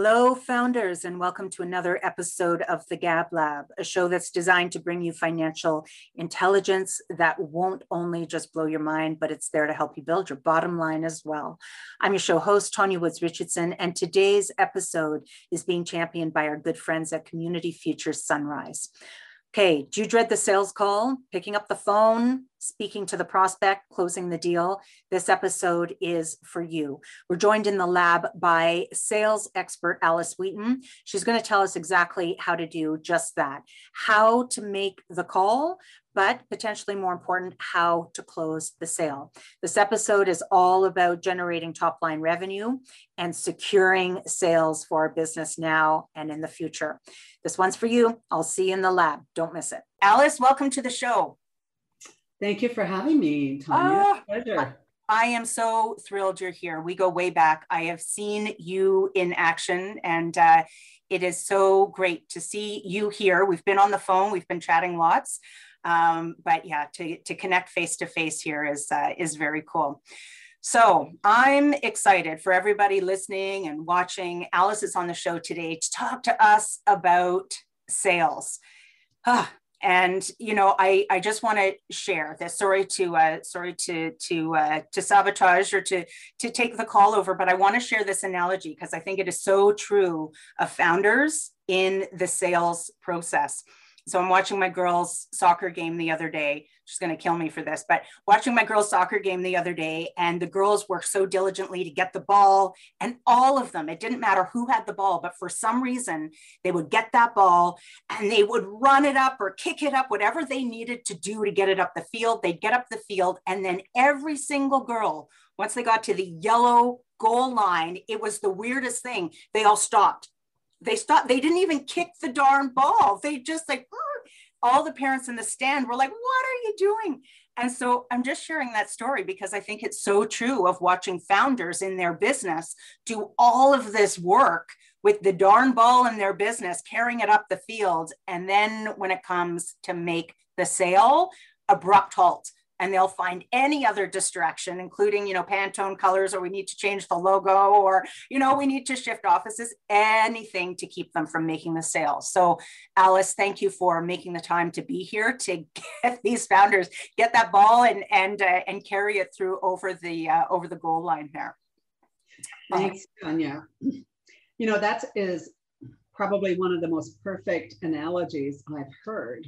Hello, founders, and welcome to another episode of the Gab Lab, a show that's designed to bring you financial intelligence that won't only just blow your mind, but it's there to help you build your bottom line as well. I'm your show host, Tanya Woods Richardson, and today's episode is being championed by our good friends at Community Futures Sunrise. Okay, do you dread the sales call, picking up the phone, speaking to the prospect, closing the deal? This episode is for you. We're joined in the lab by sales expert Alice Wheaton. She's going to tell us exactly how to do just that how to make the call, but potentially more important, how to close the sale. This episode is all about generating top line revenue and securing sales for our business now and in the future. This one's for you. I'll see you in the lab. Don't miss it. Alice, welcome to the show. Thank you for having me, Tanya. Uh, Pleasure. I am so thrilled you're here. We go way back. I have seen you in action, and uh, it is so great to see you here. We've been on the phone, we've been chatting lots, um, but yeah, to, to connect face to face here is, uh, is very cool. So I'm excited for everybody listening and watching. Alice is on the show today to talk to us about sales. Ah, and you know, I, I just want to share this. Sorry to uh, sorry to to uh, to sabotage or to to take the call over, but I want to share this analogy because I think it is so true of founders in the sales process. So I'm watching my girls' soccer game the other day. She's going to kill me for this, but watching my girls' soccer game the other day, and the girls worked so diligently to get the ball, and all of them, it didn't matter who had the ball, but for some reason, they would get that ball and they would run it up or kick it up, whatever they needed to do to get it up the field. They'd get up the field, and then every single girl, once they got to the yellow goal line, it was the weirdest thing. They all stopped they stopped they didn't even kick the darn ball. They just like all the parents in the stand were like what are you doing? And so i'm just sharing that story because i think it's so true of watching founders in their business do all of this work with the darn ball in their business carrying it up the field. And then when it comes to make the sale abrupt halt and they'll find any other distraction, including, you know, Pantone colors, or we need to change the logo, or, you know, we need to shift offices, anything to keep them from making the sale. So, Alice, thank you for making the time to be here to get these founders get that ball and and uh, and carry it through over the uh, over the goal line there. Thanks, Tanya. You know, that is probably one of the most perfect analogies I've heard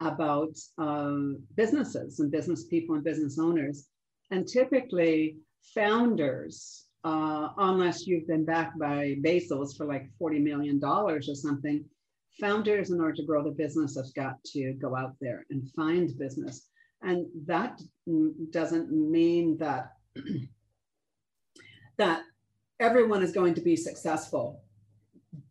about um, businesses and business people and business owners. And typically, founders, uh, unless you've been backed by Bezos for like $40 million or something, founders, in order to grow the business, have got to go out there and find business. And that doesn't mean that, that everyone is going to be successful.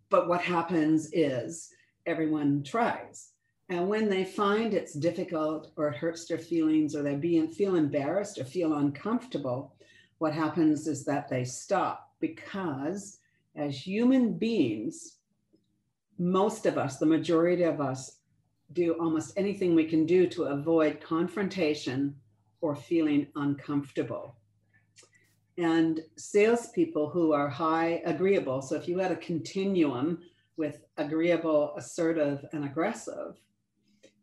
But what happens is everyone tries and when they find it's difficult or it hurts their feelings or they feel embarrassed or feel uncomfortable, what happens is that they stop because as human beings, most of us, the majority of us, do almost anything we can do to avoid confrontation or feeling uncomfortable. And salespeople who are high agreeable, so if you had a continuum with agreeable, assertive, and aggressive,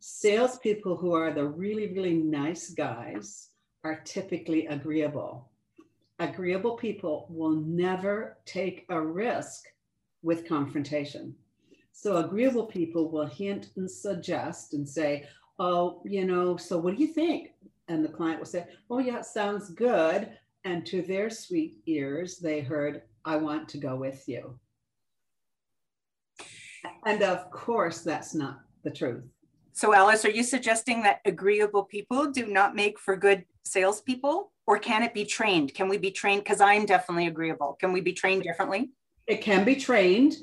salespeople who are the really, really nice guys are typically agreeable. Agreeable people will never take a risk with confrontation. So, agreeable people will hint and suggest and say, Oh, you know, so what do you think? And the client will say, Oh, yeah, it sounds good. And to their sweet ears, they heard, I want to go with you. And of course, that's not the truth. So, Alice, are you suggesting that agreeable people do not make for good salespeople, or can it be trained? Can we be trained? Because I'm definitely agreeable. Can we be trained differently? It can be trained.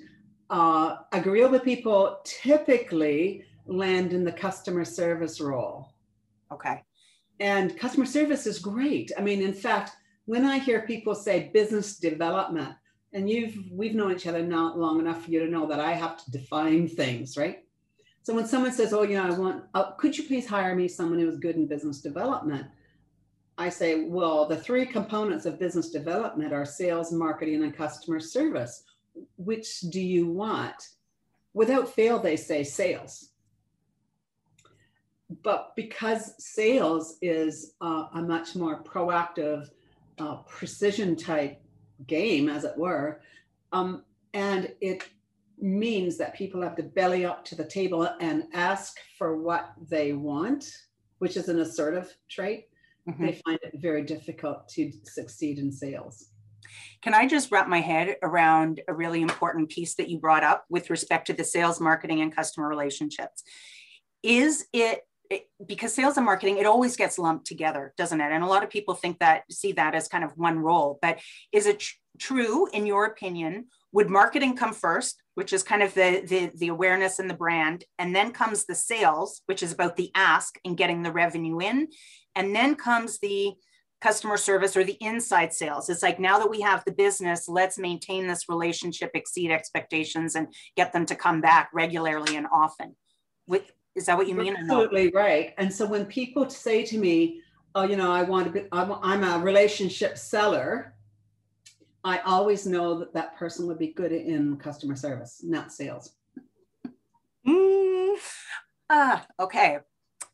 Uh, agreeable people typically land in the customer service role. Okay. And customer service is great. I mean, in fact, when I hear people say business development, and you've we've known each other not long enough for you to know that I have to define things, right? So when someone says, "Oh, you know, I want, uh, could you please hire me someone who is good in business development?" I say, "Well, the three components of business development are sales, marketing, and customer service. which do you want? Without fail, they say sales. But because sales is uh, a much more proactive, uh, precision type game, as it were, um, and it means that people have to belly up to the table and ask for what they want, which is an assertive trait. Mm-hmm. They find it very difficult to succeed in sales. Can I just wrap my head around a really important piece that you brought up with respect to the sales, marketing, and customer relationships? Is it because sales and marketing it always gets lumped together doesn't it and a lot of people think that see that as kind of one role but is it true in your opinion would marketing come first which is kind of the, the the awareness and the brand and then comes the sales which is about the ask and getting the revenue in and then comes the customer service or the inside sales. It's like now that we have the business let's maintain this relationship exceed expectations and get them to come back regularly and often. With is that what you mean absolutely right. And so when people say to me oh you know i want to be i'm a relationship seller I always know that that person would be good in customer service, not sales. Mm, ah, okay.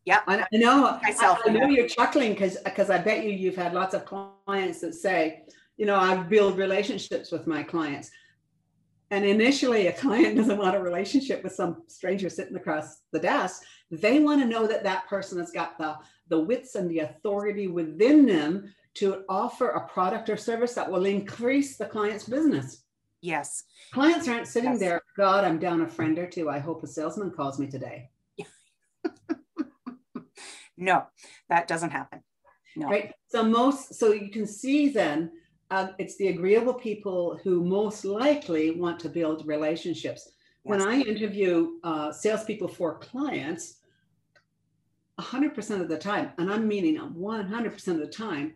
Yeah, I, I know. Myself, I, I know you're chuckling because because I bet you you've had lots of clients that say, you know, I build relationships with my clients. And initially, a client doesn't want a relationship with some stranger sitting across the desk. They want to know that that person has got the the wits and the authority within them to offer a product or service that will increase the client's business. Yes. Clients aren't sitting yes. there, God, I'm down a friend or two. I hope a salesman calls me today. no, that doesn't happen. No. Right. So most, so you can see then uh, it's the agreeable people who most likely want to build relationships. Yes. When I interview uh, salespeople for clients, 100% of the time, and I'm meaning 100% of the time,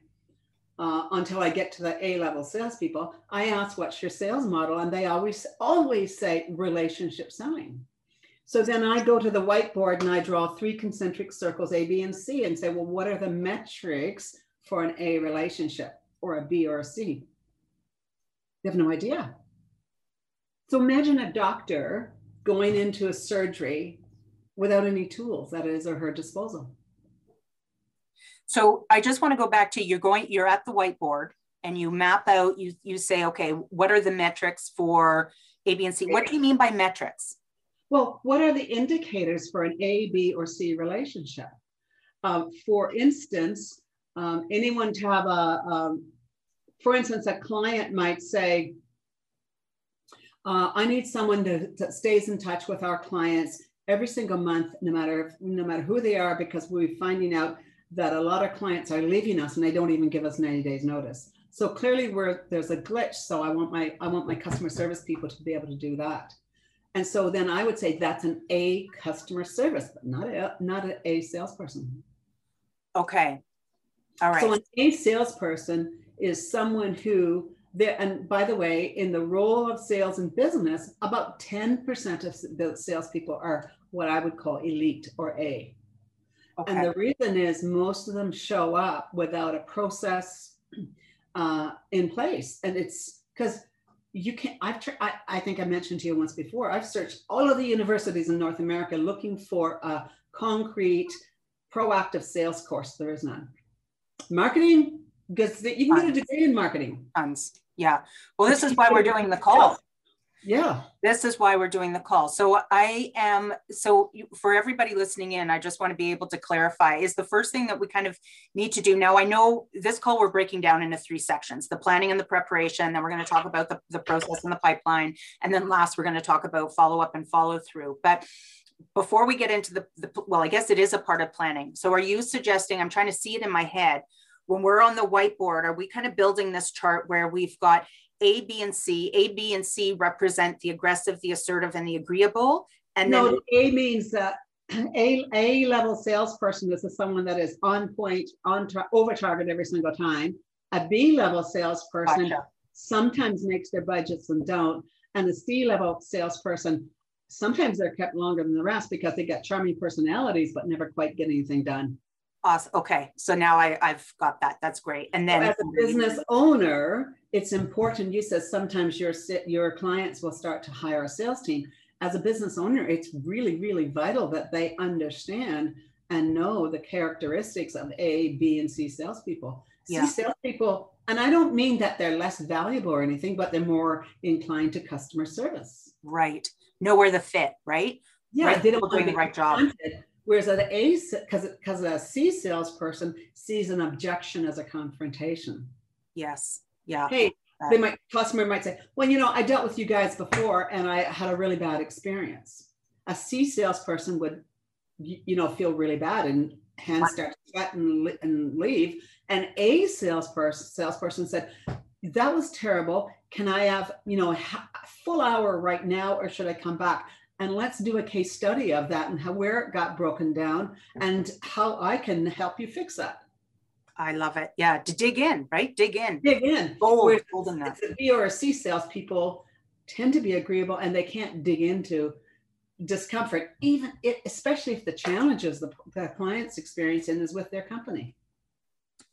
uh, until I get to the A level salespeople, I ask, what's your sales model? And they always, always say relationship selling. So then I go to the whiteboard and I draw three concentric circles, A, B, and C, and say, well, what are the metrics for an A relationship or a B or a C? They have no idea. So imagine a doctor going into a surgery without any tools at his or her disposal. So I just want to go back to you're going, you're at the whiteboard and you map out, you, you say, okay, what are the metrics for A, B, and C? What do you mean by metrics? Well, what are the indicators for an A, B, or C relationship? Um, for instance, um, anyone to have a, um, for instance, a client might say, uh, I need someone to, that stays in touch with our clients every single month, no matter no matter who they are, because we're finding out that a lot of clients are leaving us and they don't even give us 90 days notice. So clearly we're, there's a glitch. So I want my I want my customer service people to be able to do that. And so then I would say that's an A customer service, but not a not an A salesperson. Okay. All right. So an A salesperson is someone who there and by the way, in the role of sales and business, about 10% of the salespeople are what I would call elite or A. Okay. And the reason is most of them show up without a process uh, in place. And it's because you can't, I've, tried, I, I think I mentioned to you once before, I've searched all of the universities in North America looking for a concrete, proactive sales course. There is none. Marketing, because you can get a degree in marketing. Tons. Yeah. Well, this is why we're doing the call yeah. This is why we're doing the call. So i am so for everybody listening in i just want to be able to clarify is the first thing that we kind of need to do now i know this call we're breaking down into three sections the planning and the preparation then we're going to talk about the, the process and the pipeline and then last we're going to talk about follow up and follow through but before we get into the, the well i guess it is a part of planning. So are you suggesting i'm trying to see it in my head when we're on the whiteboard, are we kind of building this chart where we've got a, B, and C. A, B, and C represent the aggressive, the assertive, and the agreeable. And no, then A means that a A level salesperson is someone that is on point, on tra- over target every single time. A B level salesperson gotcha. sometimes makes their budgets and don't, and a C level salesperson sometimes they're kept longer than the rest because they got charming personalities but never quite get anything done. Awesome. Okay, so now I I've got that. That's great. And then so as a business owner, it's important. You said sometimes your your clients will start to hire a sales team. As a business owner, it's really, really vital that they understand and know the characteristics of A, B, and C salespeople. Yeah. C salespeople, and I don't mean that they're less valuable or anything, but they're more inclined to customer service. Right. Know where the fit, right? Yeah, right. they don't doing the right job. Whereas an A, because because a C salesperson sees an objection as a confrontation. Yes. Yeah. Hey, they might customer might say, well, you know, I dealt with you guys before and I had a really bad experience. A C salesperson would, you know, feel really bad and hands start to sweat and, and leave. And a salesperson salesperson said, that was terrible. Can I have, you know, a full hour right now, or should I come back? And let's do a case study of that and how where it got broken down and how I can help you fix that. I love it. Yeah, to dig in, right? Dig in. Dig in. Gold, gold in that. B or C sales people tend to be agreeable and they can't dig into discomfort, even it, especially if the challenges the, the client's experiencing is with their company.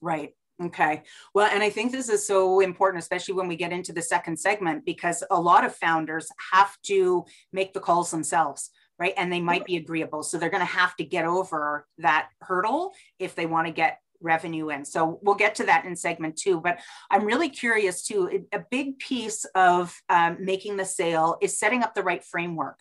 Right. Okay. Well, and I think this is so important, especially when we get into the second segment, because a lot of founders have to make the calls themselves right? And they might be agreeable. So they're going to have to get over that hurdle if they want to get revenue in. So we'll get to that in segment two. But I'm really curious too. A big piece of um, making the sale is setting up the right framework.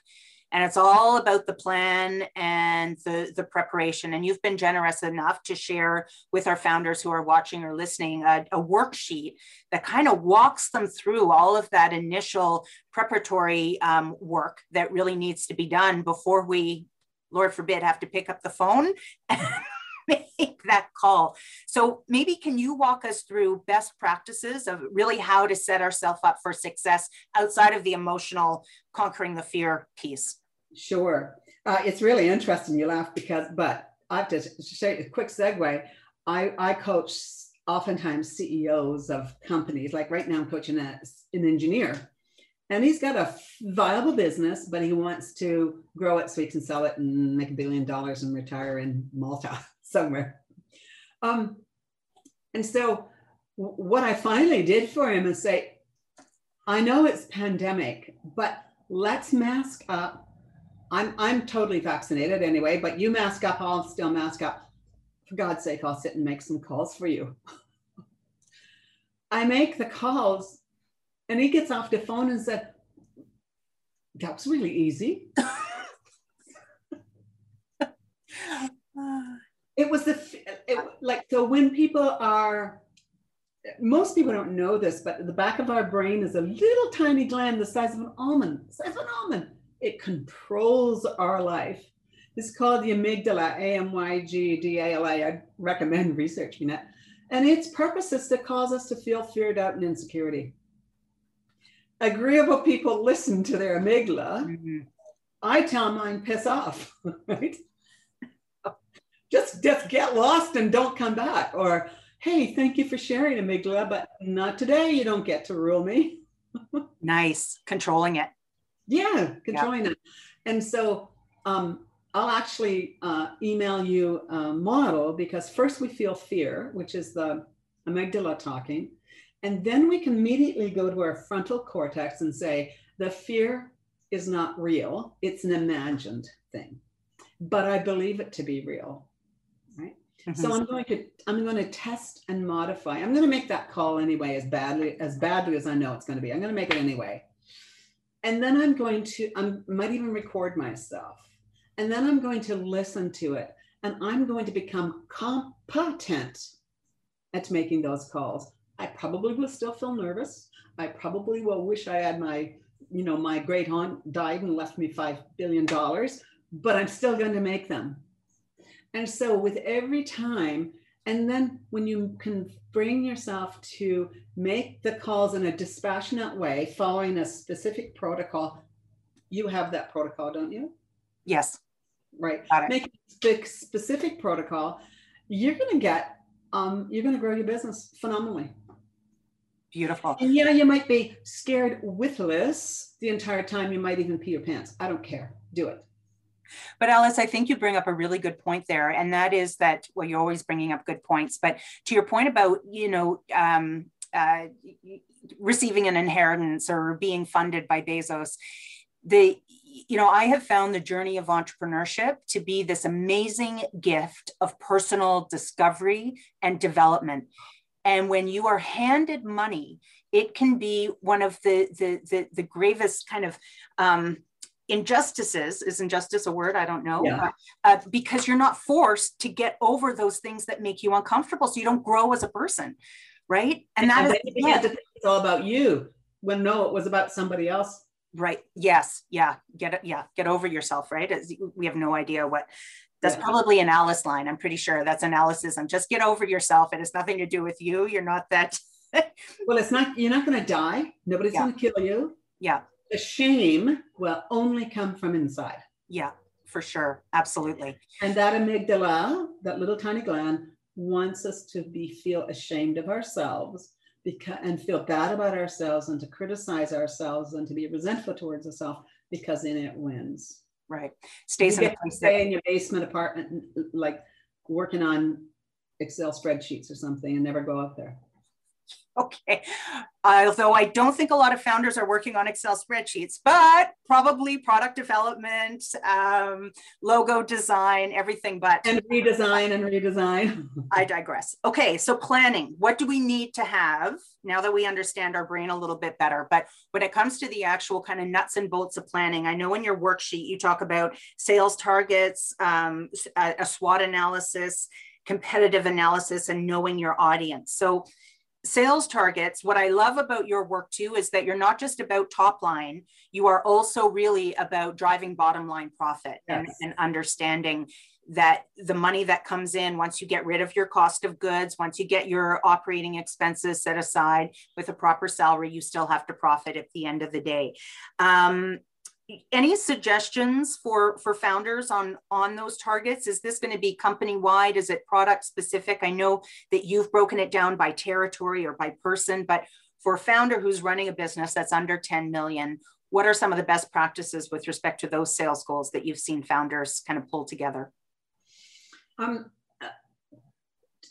And it's all about the plan and the, the preparation. And you've been generous enough to share with our founders who are watching or listening a, a worksheet that kind of walks them through all of that initial preparatory um, work that really needs to be done before we, Lord forbid, have to pick up the phone make that call. So maybe can you walk us through best practices of really how to set ourselves up for success outside of the emotional conquering the fear piece? Sure. Uh, it's really interesting. You laugh because, but I have to say a quick segue. I, I coach oftentimes CEOs of companies. Like right now, I'm coaching a, an engineer and he's got a viable business, but he wants to grow it so he can sell it and make a billion dollars and retire in Malta somewhere. Um, and so what I finally did for him is say, I know it's pandemic, but let's mask up. I'm I'm totally vaccinated anyway, but you mask up, I'll still mask up. For God's sake, I'll sit and make some calls for you. I make the calls and he gets off the phone and said, That was really easy. it was the it, like so when people are most people don't know this but the back of our brain is a little tiny gland the size of an almond size of an almond. It controls our life. It's called the amygdala a-m-y-g-d-a-l-a i recommend researching it. And its purpose is to cause us to feel fear doubt and insecurity. Agreeable people listen to their amygdala. Mm-hmm. i tell mine piss off right just just get lost and don't come back. Or hey thank you for sharing amygdala but not today you don't get to rule me. Nice. Controlling it. Yeah controlling yeah. it. And so um, i'll actually uh, email you a model because first we feel fear which is the amygdala talking. And then we can immediately go to our frontal cortex and say the fear is not real. It's an imagined thing. But i believe it to be real Mm-hmm. So I'm going to I'm going to test and modify. I'm going to make that call anyway as badly as badly as I know it's going to be. I'm going to make it anyway. And then I'm going to I might even record myself. And then I'm going to listen to it and I'm going to become competent at making those calls. I probably will still feel nervous. I probably will wish I had my, you know, my great aunt died and left me $5 billion, but I'm still going to make them and so, with every time, and then when you can bring yourself to make the calls in a dispassionate way, following a specific protocol, you have that protocol, don't you? Yes. Right. Make a specific protocol. You're going to get, um, you're going to grow your business phenomenally. Beautiful. And yeah, you might be scared witless the entire time. You might even pee your pants. I don't care. Do it. But Alice, I think you bring up a really good point there, and that is that well, you're always bringing up good points. But to your point about you know, um, uh, receiving an inheritance or being funded by Bezos. The you know, I have found the journey of entrepreneurship to be this amazing gift of personal discovery and development. And when you are handed money, it can be one of the the the, the gravest kind of um, injustices. Is injustice a word? I don't know. Yeah. uh, because you're not forced to get over those things that make you uncomfortable so you don't grow as a person right? And, and that and is yeah. it's all about you when no it was about somebody else. Right. Yes. Yeah. Get it yeah. Get over yourself right? We have no idea what that's yeah. probably an alice line. I'm pretty sure that's analysis and just get over yourself. It has nothing to do with you. You're not that well it's not you're not going to die. Nobody's yeah. going to kill you. Yeah the shame will only come from inside. Yeah, for sure. Absolutely. And that amygdala, that little tiny gland, wants us to be feel ashamed of ourselves because and feel bad about ourselves and to criticize ourselves and to be resentful towards ourselves because then it wins. Right. Stays you in, stay in your basement apartment like working on Excel spreadsheets or something and never go out there. Okay. Although I don't think a lot of founders are working on Excel spreadsheets, but probably product development, um, logo design, everything but. And redesign and redesign. I digress. Okay. So planning, what do we need to have now that we understand our brain a little bit better? But when it comes to the actual kind of nuts and bolts of planning, I know in your worksheet you talk about sales targets, um, a, a SWOT analysis, competitive analysis, and knowing your audience. So sales targets, what I love about your work too is that you're not just about top line, you are also really about driving bottom line profit yes. and, and, understanding that the money that comes in once you get rid of your cost of goods, once you get your operating expenses set aside with a proper salary, you still have to profit at the end of the day. Um, any suggestions for for founders on on those targets? Is this going to be company wide is it product specific i know that you've broken it down by territory or by person but for a founder who's running a business that's under 10 million what are some of the best practices with respect to those sales goals that you've seen founders kind of pull together? Um,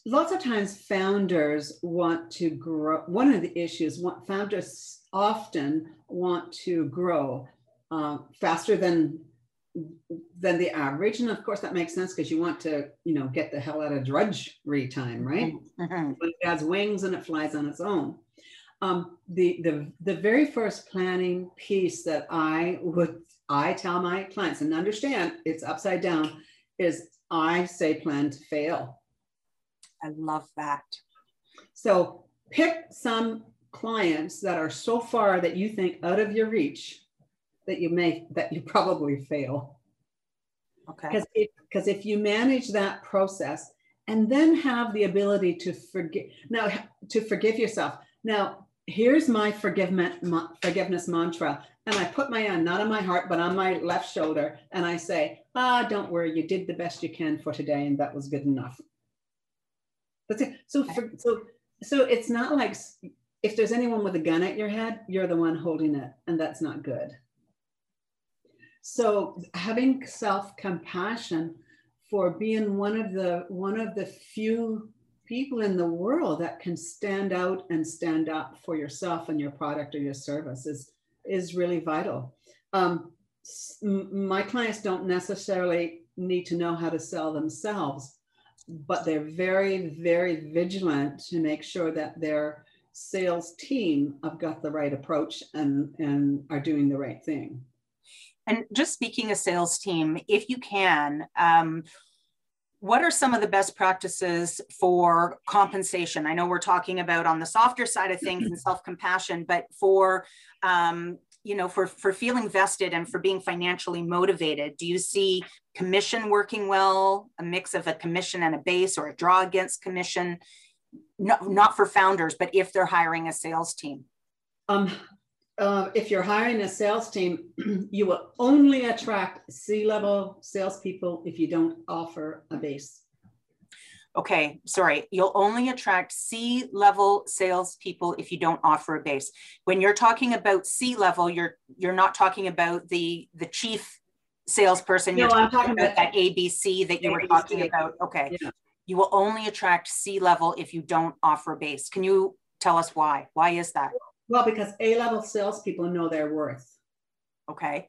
lots of times founders want to grow one of the issues founders often want to grow uh, faster than than the average. And of course that makes sense because you want to you know get the hell out of drudgery time right? Mm-hmm. but it has wings and it flies on its own. Um, the the the very first planning piece that i would i tell my clients and understand it's upside down is i say plan to fail. I love that. So pick some clients that are so far that you think out of your reach that you may that you probably fail. Okay. Because if, because if you manage that process and then have the ability to forgive now to forgive yourself. Now, here's my forgiveness forgiveness mantra. And I put my hand not on my heart, but on my left shoulder, and I say, ah, don't worry, you did the best you can for today, and that was good enough. That's it. So, for, so, so it's not like if there's anyone with a gun at your head, you're the one holding it, and that's not good. So having self-compassion for being one of the one of the few people in the world that can stand out and stand up for yourself and your product or your service is is really vital. Um, my clients don't necessarily need to know how to sell themselves, but they're very, very vigilant to make sure that their sales team have got the right approach and, and are doing the right thing. And just speaking a sales team, if you can, um, what are some of the best practices for compensation? I know we're talking about on the softer side of things and self-compassion, but for um, you know, for for feeling vested and for being financially motivated, do you see commission working well? A mix of a commission and a base, or a draw against commission? No, not for founders, but if they're hiring a sales team. Um, uh, if you're hiring a sales team, you will only attract C-level salespeople if you don't offer a base. Okay, sorry. You'll only attract C-level salespeople if you don't offer a base. When you're talking about C-level, you're you're not talking about the the chief salesperson. You're no, talking, talking about, about, that ABC that you ABC. were talking about. Okay. Yeah. You will only attract C-level if you don't offer a base. Can you tell us why? Why is that? Well, because A level salespeople know their worth. Okay.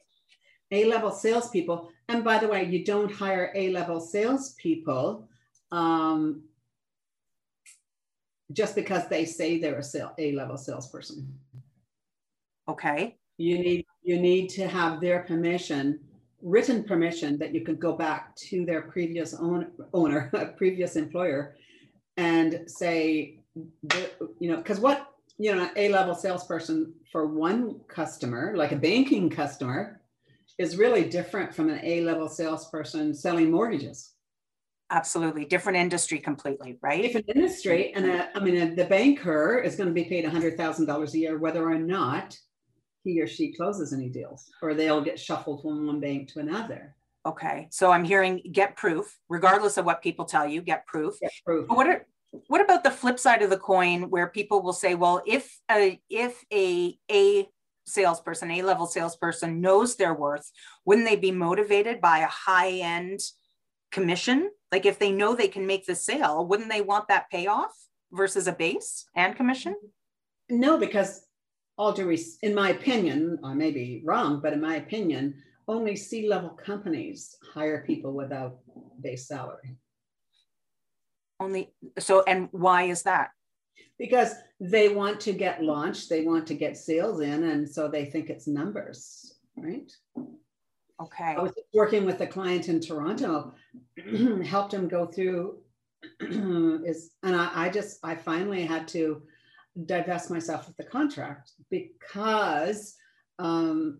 A level salespeople, and by the way, you don't hire A level salespeople um, just because they say they're a A level salesperson. Okay. You need you need to have their permission, written permission that you could go back to their previous own, owner, a previous employer, and say, you know, because what you know, A level salesperson for one customer, like a banking customer, is really different from an A level salesperson selling mortgages. Absolutely. Different industry completely, right? Different industry. And a, I mean, a, the banker is going to be paid $100,000 a year, whether or not he or she closes any deals, or they'll get shuffled from one bank to another. Okay. So I'm hearing get proof, regardless of what people tell you, get proof. Get proof. But what are, what about the flip side of the coin where people will say, well, if a, if a, a salesperson, A level salesperson knows their worth, wouldn't they be motivated by a high end commission? Like if they know they can make the sale, wouldn't they want that payoff versus a base and commission? No, because all due in my opinion, I may be wrong, but in my opinion, only C level companies hire people without base salary. Only so, and why is that? because they want to get launched, they want to get sales in, and so they think it's numbers, right? Okay. I was working with a client in Toronto, helped him go through is, and I, I just, I finally had to divest myself of the contract because um,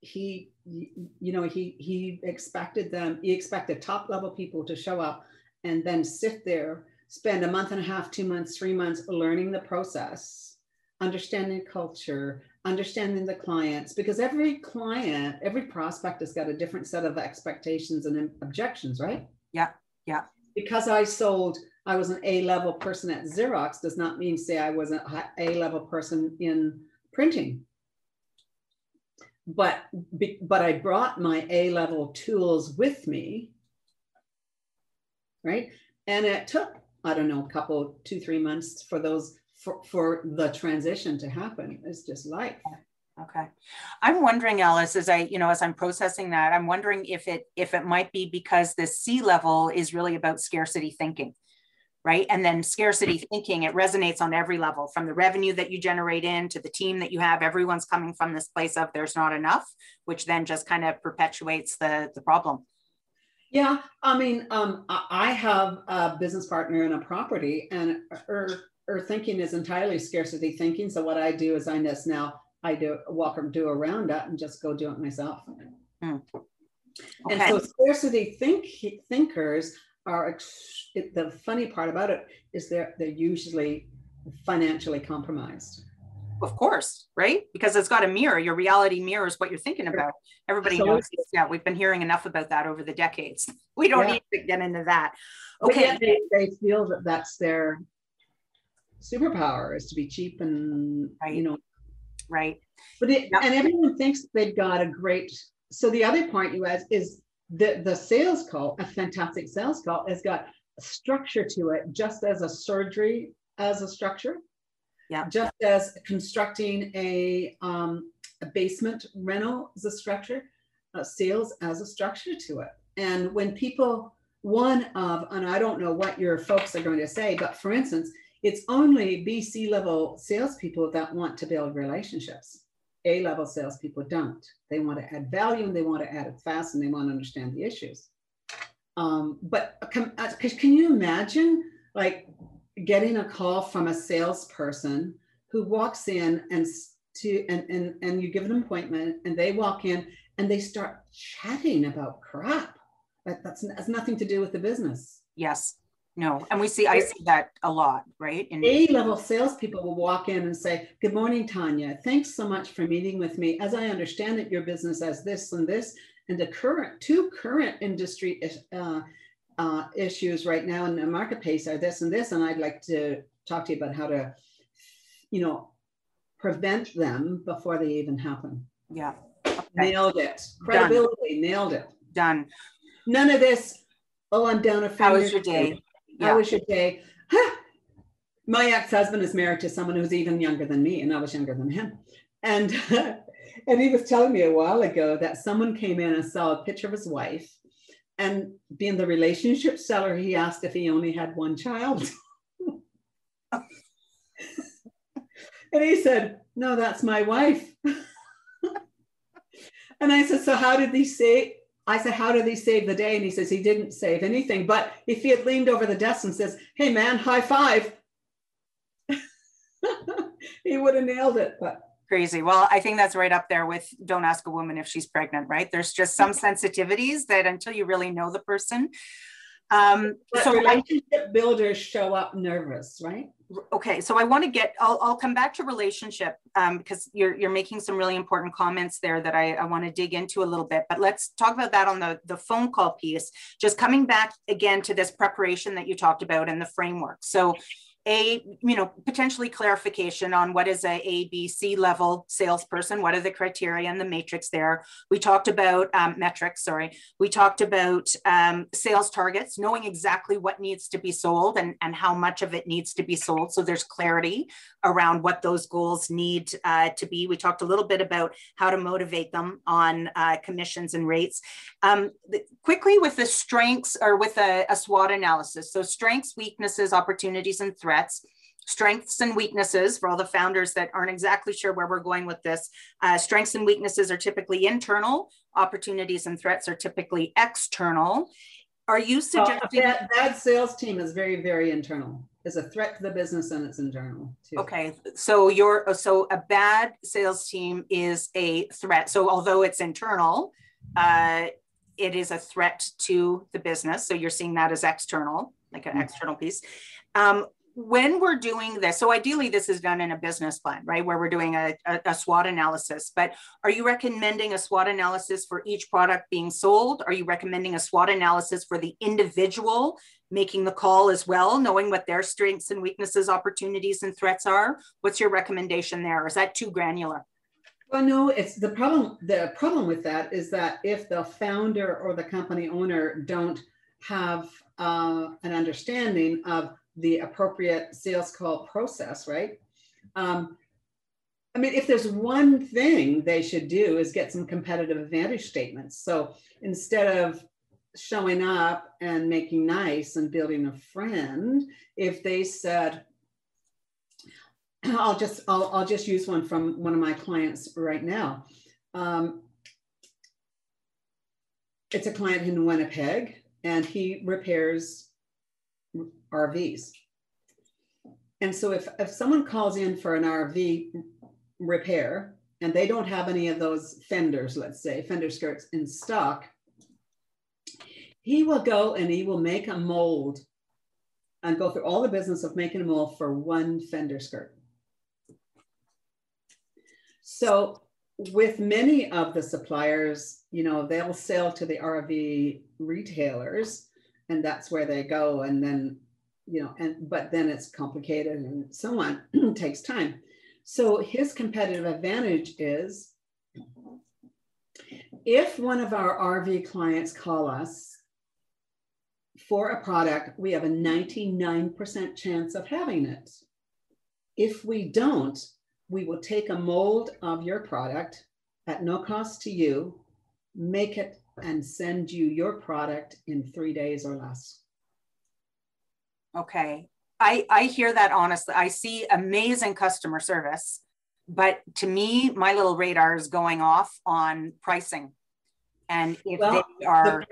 he, you know, he he expected them, he expected top level people to show up and then sit there spend a month and a half, two months, three months learning the process, understanding culture, understanding the clients, because every client, every prospect has got a different set of expectations and objections, right? Yeah, yeah. Because I sold, I was an A level person at Xerox, does not mean say I was an A level person in printing. But but I brought my A level tools with me, right? And it took I don't know, a couple, two, three months for those for, for the transition to happen. It's just life. Okay. I'm wondering, Alice, as I, you know, as I'm processing that, I'm wondering if it if it might be because the C level is really about scarcity thinking, right? And then scarcity thinking, it resonates on every level, from the revenue that you generate in to the team that you have. Everyone's coming from this place of there's not enough, which then just kind of perpetuates the the problem. Yeah, I mean, um, I have a business partner in a property, and her, her thinking is entirely scarcity thinking. So what I do is I just now I do walk or do around that and just go do it myself. Hmm. Okay. And so scarcity think thinkers are the funny part about it is they're they're usually financially compromised of course, right? Because it's got a mirror. Your reality mirrors what you're thinking about. Everybody so, knows. This. Yeah, we've been hearing enough about that over the decades. We don't yeah. need to get into that. Okay. They, they, feel that that's their superpower is to be cheap and right. you know. Right. But it, yep. and everyone thinks they've got a great. So the other point you asked is the the sales call, a fantastic sales call, has got structure to it, just as a surgery as a structure yeah. Just as constructing a, um, a basement rental as a structure, uh, sales as a structure to it. And when people, one of, and I don't know what your folks are going to say, but for instance, it's only BC level salespeople that want to build relationships. A level salespeople don't. They want to add value and they want to add it fast and they want to understand the issues. Um, but can, uh, can you imagine like getting a call from a salesperson who walks in and to and, and and you give an appointment and they walk in and they start chatting about crap. That that's has nothing to do with the business. Yes. No. And we see i see that a lot right? In a level salespeople will walk in and say good morning tanya. Thanks so much for meeting with me. As i understand that your business has this and this and the current two current industry uh, uh, issues right now in the marketplace are this and this, and I'd like to talk to you about how to, you know, prevent them before they even happen. Yeah. Okay. Nailed it. Credibility, Done. nailed it. Done. None of this. Oh, I'm down a few. How was your day? Yeah. How was your day? my ex-husband is married to someone who's even younger than me, and I was younger than him. And and he was telling me a while ago that someone came in and saw a picture of his wife, and being the relationship seller, he asked if he only had one child. and he said, "No, that's my wife." and I said, "So how did he say?" I said, How did he save the day? And he says, He didn't save anything. But if he had leaned over the desk and says, Hey, man, high five, he would have nailed it. But crazy. Well, I think that's right up there with don't ask a woman if she's pregnant, right? There's just some sensitivities that until you really know the person. Um, but so relationship builders show up nervous, right? Okay, so I want to get. I'll, I'll come back to relationship um, because you're you're making some really important comments there that I, I want to dig into a little bit. But let's talk about that on the the phone call piece. Just coming back again to this preparation that you talked about and the framework. So a you know potentially clarification on what is a a b c level salesperson what are the criteria and the matrix there. We talked about um, metrics sorry. We talked about um, sales targets knowing exactly what needs to be sold and and how much of it needs to be sold. So there's clarity around what those goals need uh, to be we talked a little bit about how to motivate them on uh, commissions and rates um, the, quickly with the strengths or with a, a swot analysis so strengths weaknesses opportunities and threats strengths and weaknesses for all the founders that aren't exactly sure where we're going with this. Uh, strengths and weaknesses are typically internal, opportunities and threats are typically external. Are you suggesting that, that sales team is very, very internal? Is a threat to the business and it's internal too. Okay, so your so a bad sales team is a threat. So although it's internal, uh, it is a threat to the business. So you're seeing that as external, like an mm-hmm. external piece. Um, when we're doing this, so ideally this is done in a business plan, right? Where we're doing a, a, a, SWOT analysis, but are you recommending a SWOT analysis for each product being sold? Are you recommending a SWOT analysis for the individual making the call as well, knowing what their strengths and weaknesses, opportunities and threats are? What's your recommendation there? Is that too granular? Well, no, it's the problem. The problem with that is that if the founder or the company owner don't have uh, an understanding of the appropriate sales call process, right? Um, I mean, if there's one thing they should do is get some competitive advantage statements. So instead of showing up and making nice and building a friend, if they said, I'll just I'll, I'll just use one from one of my clients right now. Um, it's a client in Winnipeg, and he repairs RVs. And so if, if someone calls in for an RV repair and they don't have any of those fenders, let's say fender skirts in stock, he will go and he will make a mold and go through all the business of making a mold for one fender skirt. So with many of the suppliers, you know, they'll sell to the RV retailers and that's where they go. And then you know, and but then it's complicated and so on. takes time. So his competitive advantage is if one of our RV clients call us for a product, we have a 99% chance of having it. If we don't, we will take a mold of your product at no cost to you, make it and send you your product in three days or less. Okay. I, I hear that honestly. I see amazing customer service, but to me, my little radar is going off on pricing. And if well, they are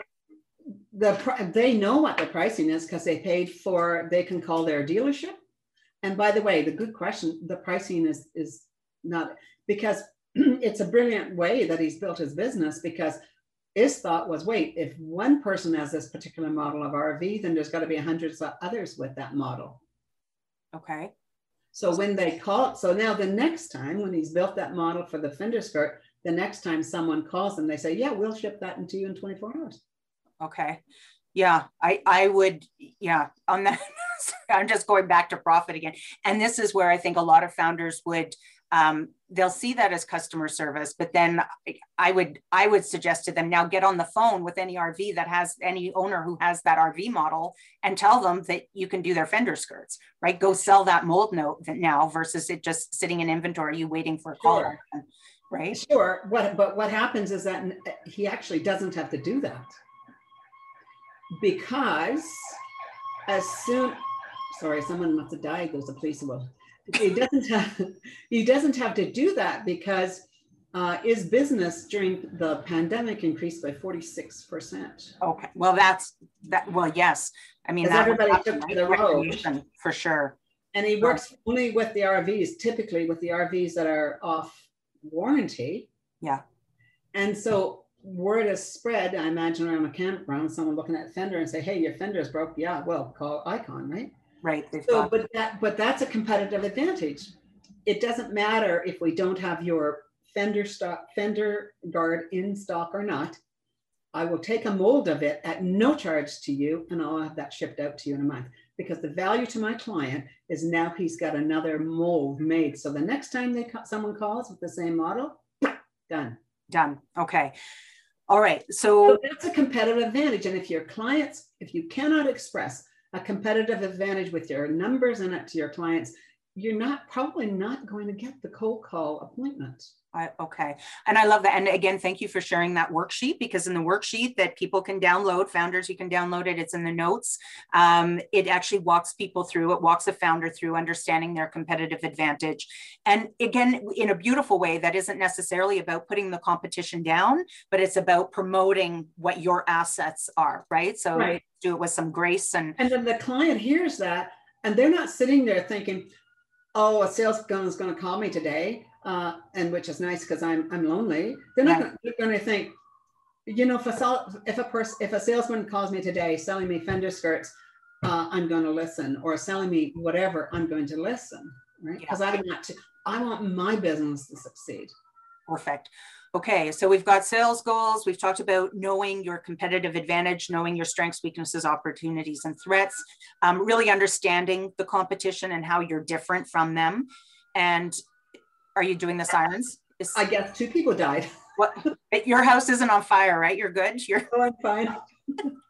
the, the they know what the pricing is because they paid for they can call their dealership. And by the way, the good question, the pricing is is not because it's a brilliant way that he's built his business because his thought was wait, if one person has this particular model of RV, then there's got to be hundreds of others with that model. Okay. So when they call, so now the next time when he's built that model for the fender skirt, the next time someone calls them, they say, yeah, we'll ship that into you in 24 hours. Okay. Yeah, I, I would, yeah, on that, I'm just going back to profit again. And this is where I think a lot of founders would um, they'll see that as customer service but then i would i would suggest to them now get on the phone with any rv that has any owner who has that rv model and tell them that you can do their fender skirts right go sell that mold note now versus it just sitting in inventory you waiting for a call Sure. right Sure. What, but what happens is that he actually doesn't have to do that. Because as soon, sorry, someone must have died. There's a police will. He doesn't have, he doesn't have to do that because uh, his business during the pandemic increased by 46%. okay well that's that well yes i mean that everybody took to the road. For sure And he works only with the RVs, typically with the RVs that are off warranty. Yeah. And so word is spread, I imagine around a campground, someone looking at fender and say, hey, your fender's broke. Yeah, well, call Icon, right? Right So, but that, but that's a competitive advantage. It doesn't matter if we don't have your fender stock, fender guard in stock or not. I will take a mold of it at no charge to you and I'll have that shipped out to you in a month. Because the value to my client is now he's got another mold made. So the next time they someone calls with the same model, done. done okay all right So so that's a competitive advantage. And if your clients, if you cannot express a competitive advantage with your numbers and it to your clients, you're not probably not going to get the cold call appointment. I, okay. And I love that. And again, thank you for sharing that worksheet because in the worksheet that people can download, founders, you can download it. It's in the notes. Um, it actually walks people through, it walks a founder through understanding their competitive advantage. And again, in a beautiful way, that isn't necessarily about putting the competition down, but it's about promoting what your assets are, right? So Right. do it with some grace and And then the client hears that and they're not sitting there thinking, oh, a sales gun is going to call me today. Uh, and which is nice because I'm I'm lonely. They're not Yeah. going to think, you know, if a if a person if a salesman calls me today selling me fender skirts, uh, I'm going to listen, or selling me whatever, I'm going to listen, right? Because I want to I want my business to succeed. Perfect. Okay, so we've got sales goals. We've talked about knowing your competitive advantage, knowing your strengths, weaknesses, opportunities, and threats, um, really understanding the competition and how you're different from them. And are you doing the sirens? Is, I guess two people died. what, your house isn't on fire, right? You're good. You're Oh, I'm fine.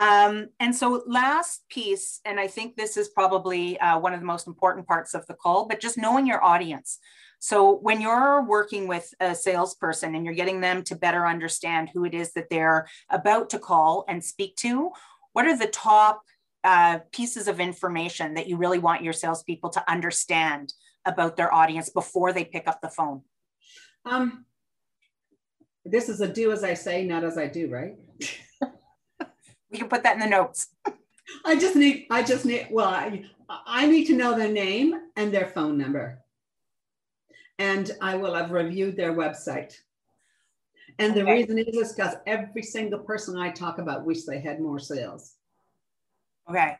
Um, and so last piece, and I think this is probably uh, one of the most important parts of the call, but just knowing your audience. So when you're working with a salesperson and you're getting them to better understand who it is that they're about to call and speak to, what are the top uh, pieces of information that you really want your salespeople to understand about their audience before they pick up the phone? Um, this is a do as I say, not as I do, right? We can put that in the notes. I just need, I just need, well, I, I need to know their name and their phone number. And I will have reviewed their website. And the Okay. reason is because every single person I talk about wish they had more sales. Okay.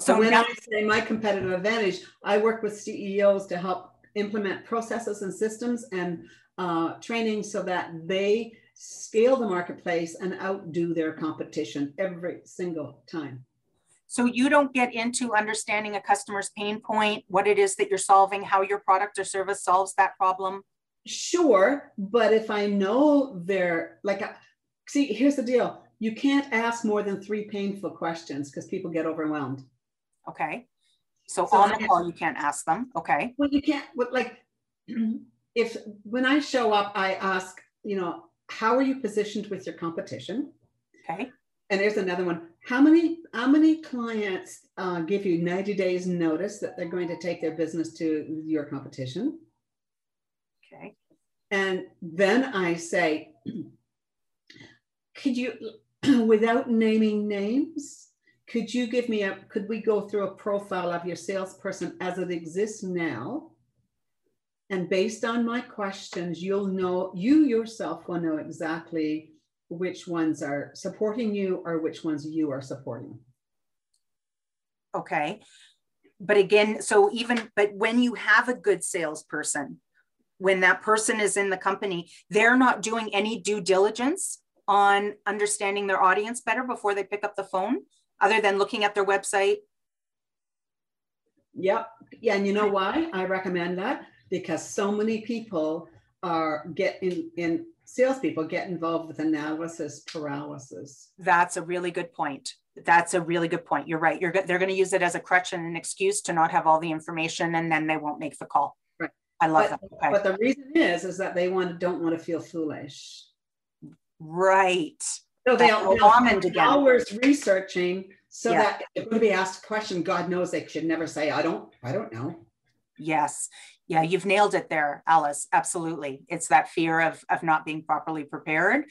So when I say my competitive advantage, I work with CEOs to help implement processes and systems and uh, training so that they scale the marketplace and outdo their competition every single time. So you don't get into understanding a customer's pain point, what it is that you're solving, how your product or service solves that problem. Sure, but if I know they're like, see, here's the deal: you can't ask more than three painful questions because people get overwhelmed. Okay. So, So on the call, you can't ask them. Okay. Well, you can't. Like, if when I show up, I ask, you know, how are you positioned with your competition? Okay. And there's another one. How many how many clients uh, give you 90 days notice that they're going to take their business to your competition? Okay. And then I say, could you, without naming names, could you give me a, could we go through a profile of your salesperson as it exists now? And based on my questions, you'll know, you yourself will know exactly which ones are supporting you or which ones you are supporting. Okay. But again, so even, but when you have a good salesperson, when that person is in the company, they're not doing any due diligence on understanding their audience better before they pick up the phone, other than looking at their website. Yep. Yeah. And you know why I recommend that? because so many people are get in, in salespeople get involved with analysis paralysis. That's a really good point. That's a really good point. You're right. You're they're going to use it as a crutch and an excuse to not have all the information, and then they won't make the call. Right. I love but, that. Okay. But the reason is, is that they want don't want to feel foolish. Right. So they'll, they'll spend hours researching so yeah. that if going to be asked a question, God knows they should never say, I don't, I don't know. Yes. Yeah, you've nailed it there, Alice. Absolutely. It's that fear of, of not being properly prepared,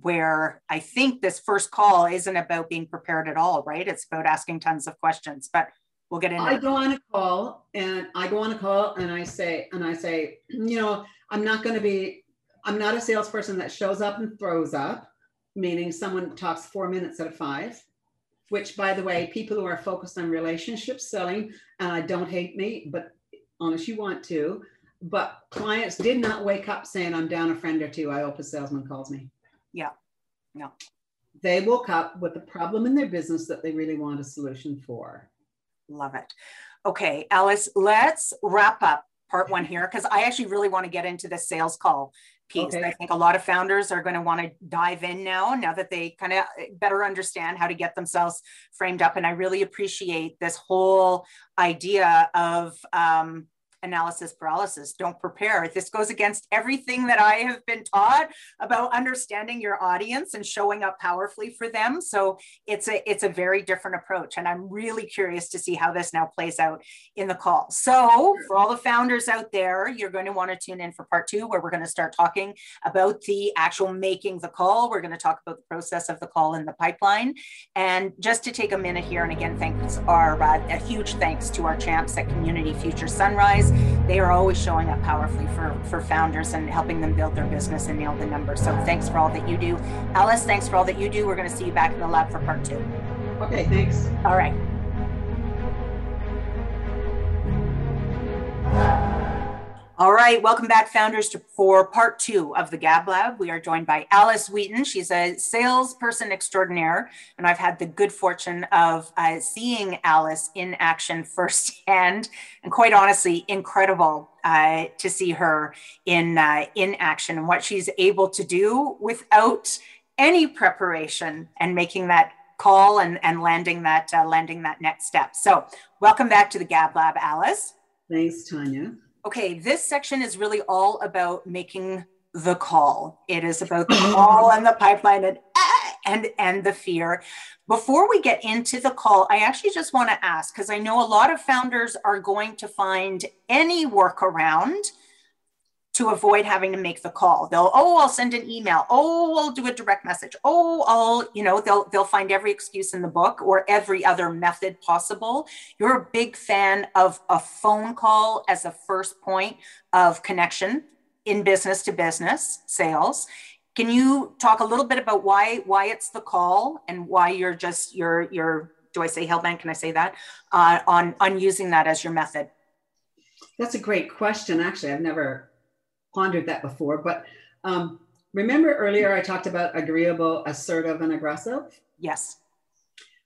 where I think this first call isn't about being prepared at all, right? It's about asking tons of questions. But we'll get into it. I go on a call and I go on a call and I say, and I say, you know, I'm not going to be, I'm not a salesperson that shows up and throws up, meaning someone talks four minutes out of five which by the way, people who are focused on relationship selling, I don't hate me, but unless you want to, but clients did not wake up saying, I'm down a friend or two. I hope a salesman calls me. Yeah. No. They woke up with a problem in their business that they really want a solution for. Love it. Okay, Alice, let's wrap up part one here because I actually really want to get into the sales call piece. Okay. I think a lot of founders are going to want to dive in now, now that they kind of better understand how to get themselves framed up. And I really appreciate this whole idea of um, analysis paralysis. Don't prepare. This goes against everything that I have been taught about understanding your audience and showing up powerfully for them. So it's a it's a very different approach. And I'm really curious to see how this now plays out in the call. So for all the founders out there, you're going to want to tune in for part two, where we're going to start talking about the actual making the call. We're going to talk about the process of the call in the pipeline. And just to take a minute here, and again, thanks our uh, a huge thanks to our champs at Community Future Sunrise they are always showing up powerfully for, for founders and helping them build their business and nail the numbers. So thanks for all that you do. Alice, thanks for all that you do. We're going to see you back in the lab for part two. Okay, thanks. All right. All right, welcome back, founders, to, for part two of the Gab Lab. We are joined by Alice Wheaton. She's a salesperson extraordinaire, and I've had the good fortune of uh, seeing Alice in action firsthand, and quite honestly, incredible uh, to see her in uh, in action and what she's able to do without any preparation and making that call and, and landing that uh, landing that next step. So, welcome back to the Gab Lab, Alice. Thanks, Tanya okay, this section is really all about making the call. It is about the call and the pipeline and eh, and and the fear. Before we get into the call, I actually just want to ask because I know a lot of founders are going to find any workaround to avoid having to make the call. They'll, oh, I'll send an email. Oh, I'll do a direct message. Oh, I'll, you know, they'll they'll find every excuse in the book or every other method possible. You're a big fan of a phone call as a first point of connection in business to business sales. Can you talk a little bit about why why it's the call and why you're just you're you're do I say hellbent? Can I say that uh, on on using that as your method? That's a great question. Actually, I've never pondered that before, but um, remember earlier I talked about agreeable, assertive, and aggressive? Yes.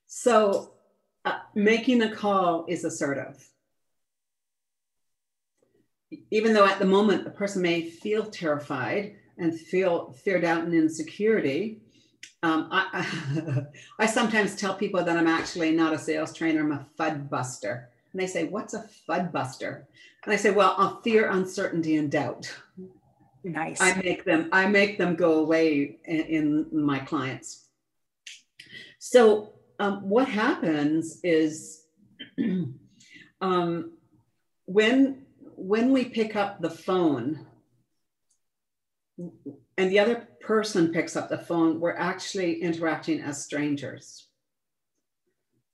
So uh, making a call is assertive. Even though at the moment the person may feel terrified and feel fear, doubt, and insecurity, um, I, I, sometimes tell people that I'm actually not a sales trainer, I'm a FUD buster. And they say, What's a FUD buster? And I say, Well, I'll fear, uncertainty, and doubt. Nice. I make them, I make them go away in, in my clients. So um, what happens is um, when when we pick up the phone and the other person picks up the phone, we're actually interacting as strangers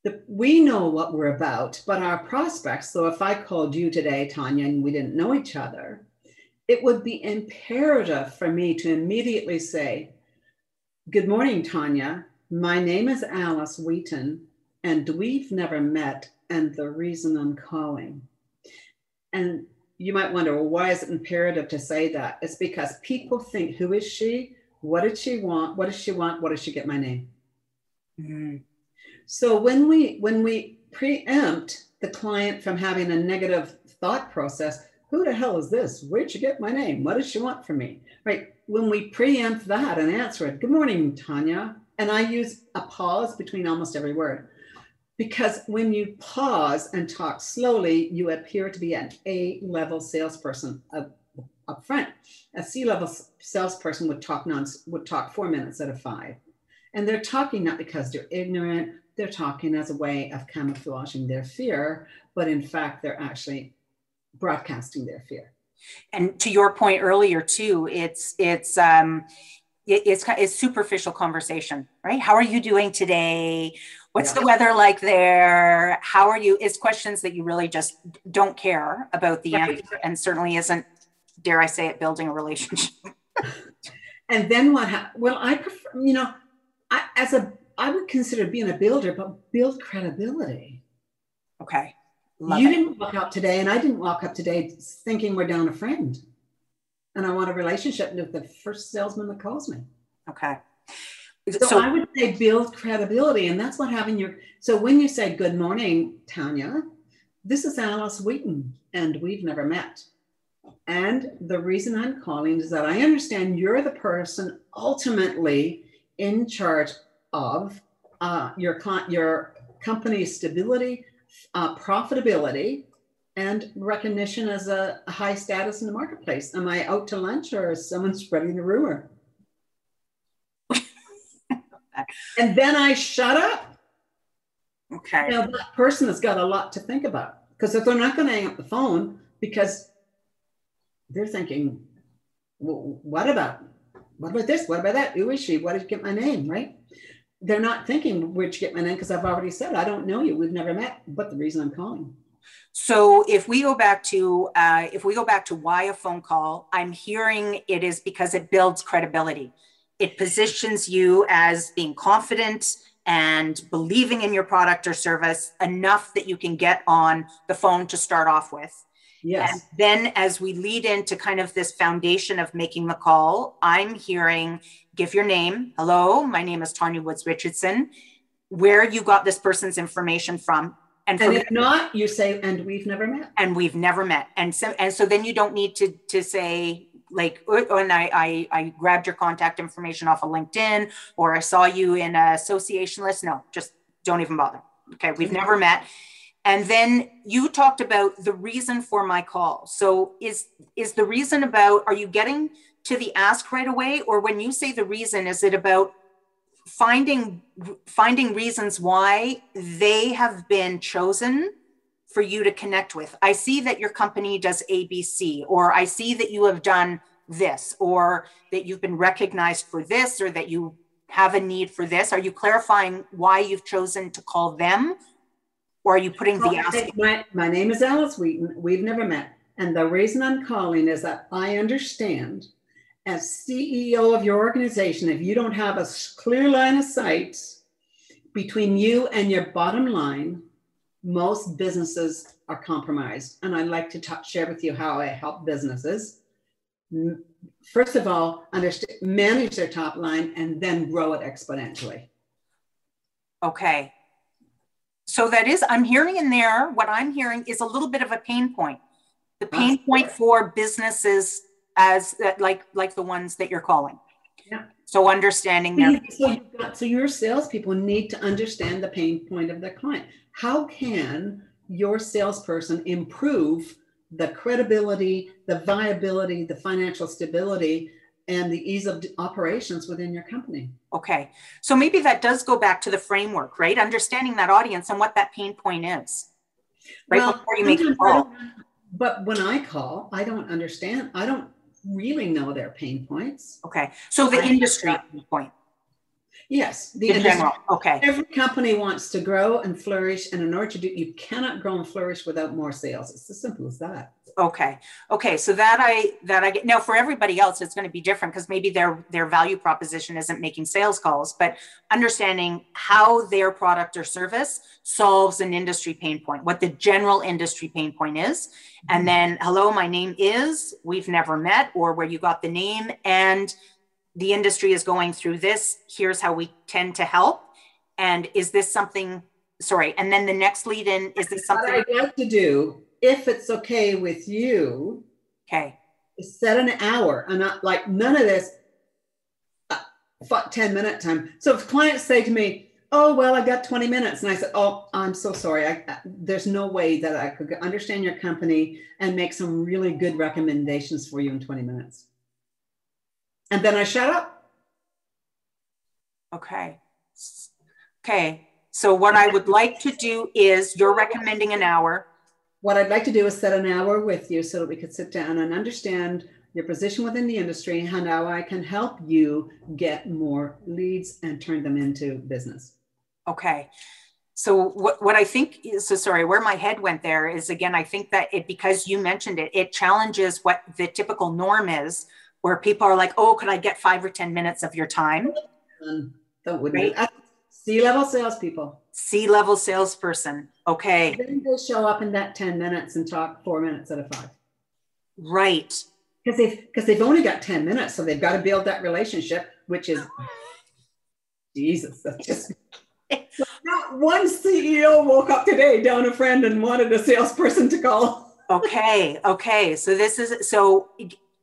the, we know what we're about, but our prospects, so if I called you today, Tanya, and we didn't know each other, it would be imperative for me to immediately say, Good morning, Tanya. My name is Alice Wheaton, and we've never met, and the reason I'm calling. And you might wonder, well, why is it imperative to say that? It's because people think, who is she? What did she want? What does she want? What does she get my name? Mm-hmm. So when we when we preempt the client from having a negative thought process, who the hell is this? Where'd you get my name? What does she want from me? Right. When we preempt that and answer it, good morning, Tanya. And I use a pause between almost every word. Because when you pause and talk slowly, you appear to be an A level salesperson up, up front. A C level salesperson would talk non would talk four minutes out of five. And they're talking not because they're ignorant, they're talking as a way of camouflaging their fear, but in fact, they're actually broadcasting their fear. And to your point earlier too, it's it's um, it, it's it's superficial conversation, right? How are you doing today? What's yeah. the weather like there? How are you? It's questions that you really just don't care about the right. answer, and certainly isn't, dare I say it, building a relationship. and then what? Ha- well, I prefer, you know, I, as a I would consider being a builder, but build credibility. Okay. Love you it. didn't walk up today, and I didn't walk up today thinking we're down a friend. And I want a relationship with the first salesman that calls me. Okay. So, so I would say build credibility. And that's what having your so when you say good morning, Tanya, this is Alice Wheaton, and we've never met. And the reason I'm calling is that I understand you're the person ultimately in charge of uh, your, your company's stability, uh, profitability and recognition as a, a high status in the marketplace. Am I out to lunch or is someone spreading the rumor? and then I shut up. Okay. Now that person has got a lot to think about because if they're not going to hang up the phone because they're thinking, well, what about what about this? What about that? Who is she? What did you get my name? Right? They're not thinking you get my name because I've already said I don't know you. We've never met. But the reason I'm calling. So if we go back to uh, if we go back to why a phone call, I'm hearing it is because it builds credibility. It positions you as being confident and believing in your product or service enough that you can get on the phone to start off with. Yes. And then as we lead into kind of this foundation of making the call, I'm hearing give your name. Hello, my name is Tanya Woods Richardson. Where you got this person's information from. And, and if not, you say, and we've never met. And we've never met. And so and so then you don't need to to say like oh, oh, and I, I I grabbed your contact information off of LinkedIn or I saw you in a association list. No, just don't even bother. Okay, we've mm-hmm. never met. And then you talked about the reason for my call. So is is the reason about are you getting to the ask right away or when you say the reason is it about finding finding reasons why they have been chosen for you to connect with. I see that your company does ABC or I see that you have done this or that you've been recognized for this or that you have a need for this. Are you clarifying why you've chosen to call them or are you putting the ask? My, my name is Alice Wheaton. We've never met. And the reason I'm calling is that I understand as CEO of your organization, if you don't have a clear line of sight between you and your bottom line, most businesses are compromised. And I'd like to talk, share with you how I help businesses. First of all, understand, manage their top line and then grow it exponentially. Okay. So that is, I'm hearing in there, what I'm hearing is a little bit of a pain point. The pain point for businesses as like like the ones that you're calling. Yeah. So understanding that. So, got, so your salespeople need to understand the pain point of the client. How can your salesperson improve the credibility, the viability, the financial stability and the ease of operations within your company. Okay. So maybe that does go back to the framework, right? Understanding that audience and what that pain point is. Right well, before you make a call. But when I call, I don't understand. I don't really know their pain points. Okay. So the I industry point. Yes, the in general. Okay. Every company wants to grow and flourish, and in order to do, you cannot grow and flourish without more sales. It's as simple as that. Okay. Okay. So that I that I get now for everybody else, it's going to be different because maybe their their value proposition isn't making sales calls, but understanding how their product or service solves an industry pain point, what the general industry pain point is, and mm-hmm. then hello, my name is. We've never met, or where you got the name, and the industry is going through this. Here's how we tend to help. And is this something? Sorry. And then the next lead in is this something? What I'd like to do if it's okay with you, okay, set an hour and not like none of this uh, 10 minute time. So if clients say to me, oh, well, I got 20 minutes. And I said, oh, I'm so sorry. I, I, there's no way that I could understand your company and make some really good recommendations for you in 20 minutes. And then I shut up. Okay. Okay. So what I would like to do is you're recommending an hour. What I'd like to do is set an hour with you so that we could sit down and understand your position within the industry and how I can help you get more leads and turn them into business. Okay. So what, what I think is, so sorry, where my head went there is again, I think that it, because you mentioned it, it challenges what the typical norm is where people are like, oh, could I get five or 10 minutes of your time? Um, that would right? Be C-level salespeople. C-level salesperson. Okay. Then they show up in that 10 minutes and talk four minutes out of five. Right. Because they've because they've only got 10 minutes. So they've got to build that relationship, which is Jesus. That's just not one CEO woke up today down a friend and wanted a salesperson to call. okay. Okay. So this is so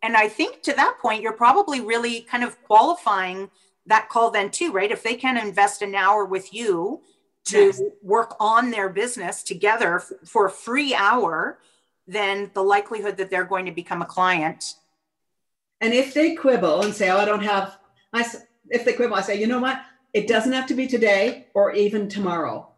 and I think to that point, you're probably really kind of qualifying that call then too, right? If they can invest an hour with you to yes. work on their business together f- for a free hour, then the likelihood that they're going to become a client. And if they quibble and say, "Oh, I don't have," I if they quibble, I say, "You know what? It doesn't have to be today or even tomorrow,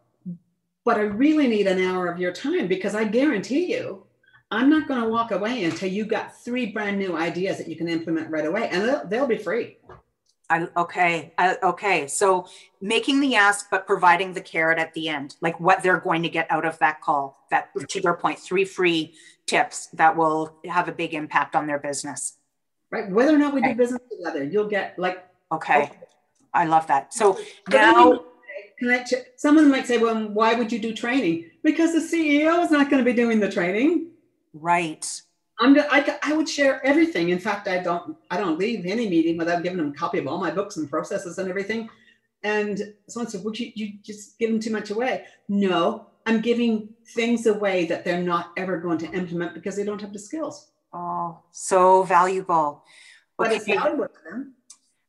but I really need an hour of your time because I guarantee you, I'm not going to walk away until you got three brand new ideas that you can implement right away, and they'll, they'll be free." I, okay. I, okay. So making the ask, but providing the carrot at the end, like what they're going to get out of that call. That, to your point, three free tips that will have a big impact on their business. Right. Whether or not we okay. do business together, you'll get like. Okay. okay. I love that. So now. Can I, someone might say, well, why would you do training? Because the CEO is not going to be doing the training. Right. I'm, I, I would share everything. In fact, I don't I don't leave any meeting without giving them a copy of all my books and processes and everything. And someone said, "Would you you just give them too much away?" No, I'm giving things away that they're not ever going to implement because they don't have the skills. Oh, so valuable. But okay. it's valuable to them.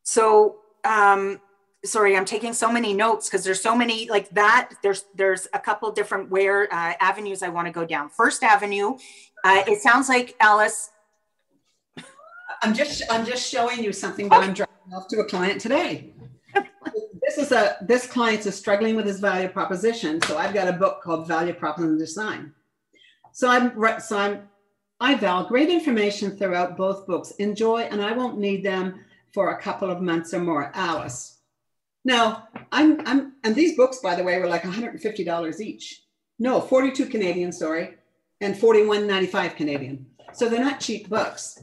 So, um, sorry, I'm taking so many notes because there's so many like that. There's there's a couple different where uh, avenues I want to go down. First avenue uh, it sounds like Alice. I'm just I'm just showing you something that I'm dropping off to a client today. this is a this client is struggling with his value proposition, so I've got a book called Value Proposition Design. So I'm so I'm I val great information throughout both books. Enjoy, and I won't need them for a couple of months or more. Alice. Now I'm I'm and these books, by the way, were like $150 each. No, 42 Canadian, sorry and 41.95 Canadian. So they're not cheap books.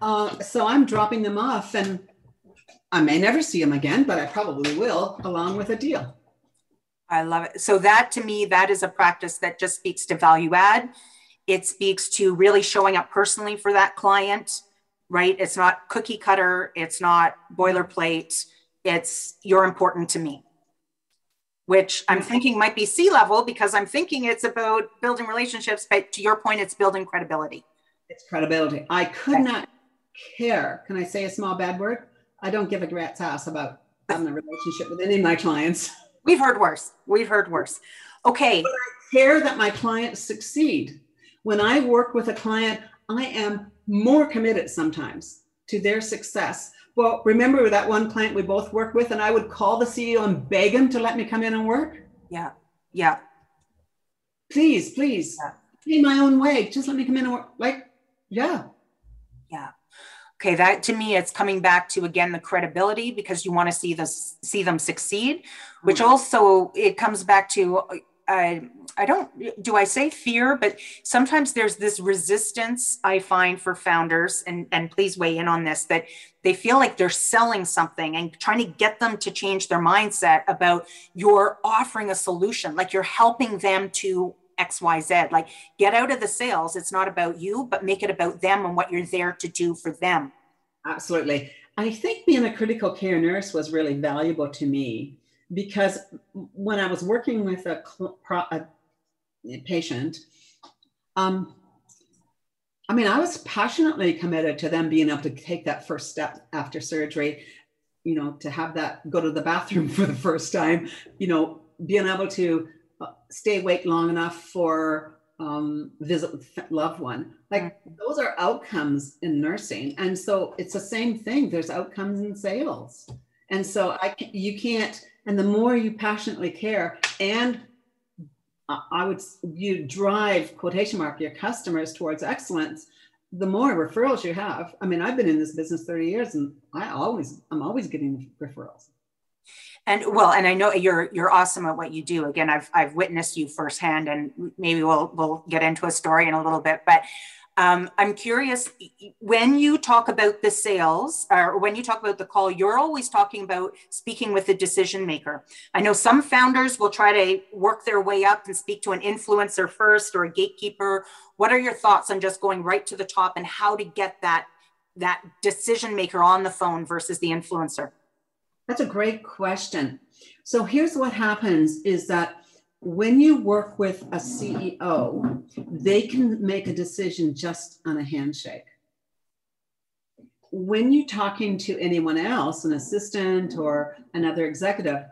Uh, so I'm dropping them off and I may never see them again, but I probably will, along with a deal. I love it. So that to me, that is a practice that just speaks to value add. It speaks to really showing up personally for that client, right? It's not cookie cutter. It's not boilerplate. It's you're important to me which I'm thinking might be C-level because I'm thinking it's about building relationships. But to your point, it's building credibility. It's credibility. I could okay. not care. Can I say a small bad word? I don't give a rat's ass about having a relationship with any of my clients. We've heard worse. We've heard worse. Okay. But I care that my clients succeed. When I work with a client, I am more committed sometimes to their success well, remember that one client we both worked with, and I would call the CEO and beg him to let me come in and work? Yeah. Yeah. Please, please, yeah. pay my own way. Just let me come in and work. Like, yeah. Yeah. Okay, that to me, it's coming back to again the credibility because you want to see this, see them succeed, which mm-hmm. also it comes back to I, I don't, do I say fear, but sometimes there's this resistance I find for founders, and, and please weigh in on this, that they feel like they're selling something and trying to get them to change their mindset about you're offering a solution, like you're helping them to XYZ. Like get out of the sales. It's not about you, but make it about them and what you're there to do for them. Absolutely. I think being a critical care nurse was really valuable to me because when I was working with a, a patient, Um, I mean, I was passionately committed to them being able to take that first step after surgery, you know, to have that go to the bathroom for the first time, you know, being able to uh, stay awake long enough for um, visit with loved one. Like mm-hmm. those are outcomes in nursing, and so it's the same thing. There's outcomes in sales, and so I you can't. And the more you passionately care, and I would you drive quotation mark your customers towards excellence, the more referrals you have. I mean, I've been in this business 30 years, and I always I'm always getting referrals and well and i know you're you're awesome at what you do again i've i've witnessed you firsthand and maybe we'll we'll get into a story in a little bit but um, i'm curious when you talk about the sales or when you talk about the call you're always talking about speaking with the decision maker. I know some founders will try to work their way up and speak to an influencer first or a gatekeeper. What are your thoughts on just going right to the top and how to get that that decision maker on the phone versus the influencer? That's a great question. So here's what happens is that when you work with a CEO, they can make a decision just on a handshake. When you're talking to anyone else, an assistant or another executive,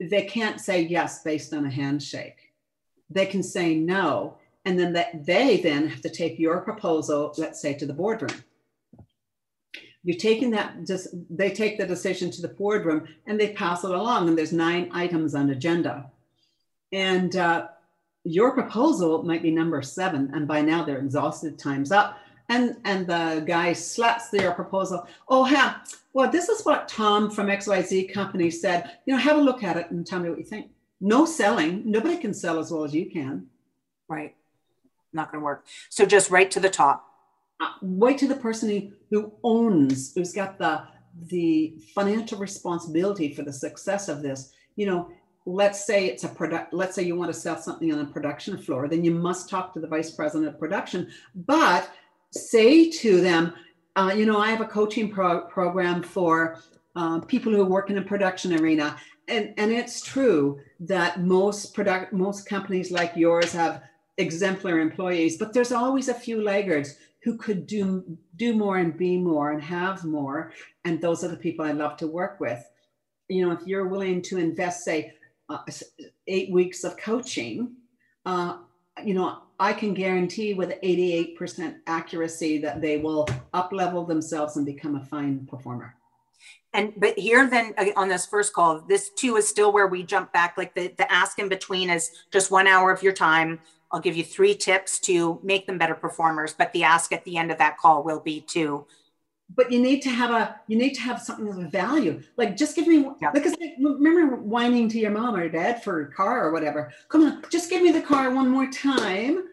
they can't say yes based on a handshake. They can say no. And then that they then have to take your proposal, let's say, to the boardroom you're taking that just they take the decision to the boardroom and they pass it along and there's nine items on agenda and uh, your proposal might be number seven and by now they're exhausted time's up. And and the guy slaps their proposal. Oh yeah well this is what tom from xyz company said. You know have a look at it and tell me what you think. No selling. Nobody can sell as well as you can. Right. Not going to work. So just right to the top. Uh, wait to the person who, who owns, who's got the the financial responsibility for the success of this. You know, let's say it's a product. Let's say you want to sell something on a production floor, then you must talk to the vice president of production. But say to them, uh, you know, I have a coaching pro- program for uh, people who work in a production arena, and and it's true that most product most companies like yours have exemplary employees, but there's always a few laggards who could do do more and be more and have more and those are the people i love to work with you know if you're willing to invest say uh, eight weeks of coaching uh, you know i can guarantee with 88% accuracy that they will up level themselves and become a fine performer. And but here then uh, on this first call this too is still where we jump back like the, the ask in between is just one hour of your time. I'll give you three tips to make them better performers, but the ask at the end of that call will be to but you need to have a you need to have something of value like just give me yeah. because remember whining to your mom or dad for a car or whatever come on just give me the car one more time